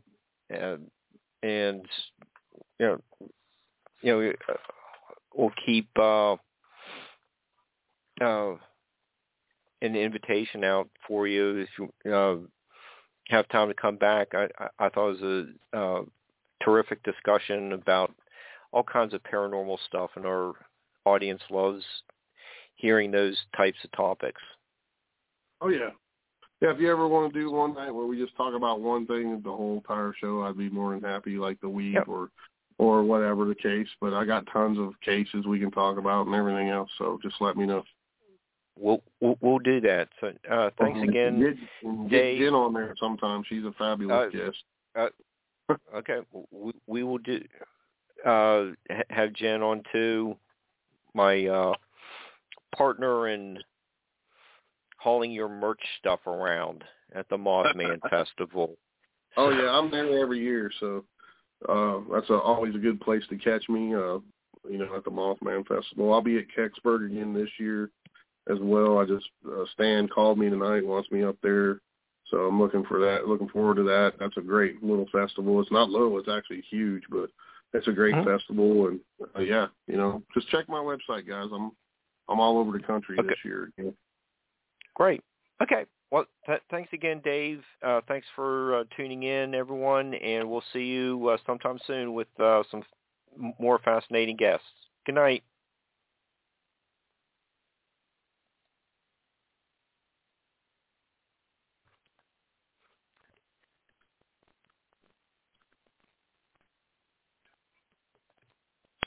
and, and you know, you know, we'll keep uh, uh, an invitation out for you if you uh, have time to come back. I, I, I thought it was a uh, terrific discussion about all kinds of paranormal stuff and our audience loves hearing those types of topics. Oh yeah. Yeah, if you ever want to do one night where we just talk about one thing the whole entire show, I'd be more than happy, like the week or or whatever the case. But I got tons of cases we can talk about and everything else. So just let me know. We'll we'll, we'll do that. So uh, thanks again, get, Dave. Get Jen on there sometime. She's a fabulous uh, guest. Uh, okay, we, we will do uh, have Jen on too my uh, partner in hauling your merch stuff around at the Mothman Festival. Oh yeah, I'm there every year, so uh, that's a, always a good place to catch me. Uh, you know, at the Mothman Festival. I'll be at Kecksburg again this year as well. I just uh, Stan called me tonight, wants me up there, so I'm looking for that. Looking forward to that. That's a great little festival. It's not little; it's actually huge, but it's a great Mhm. festival, and uh, yeah, you know, just check my website, guys. I'm I'm all over the country Okay. this year. Yeah. Great. Okay. Well, th- thanks again, Dave. Uh, thanks for uh, tuning in, everyone, and we'll see you uh, sometime soon with uh, some f- more fascinating guests. Good night.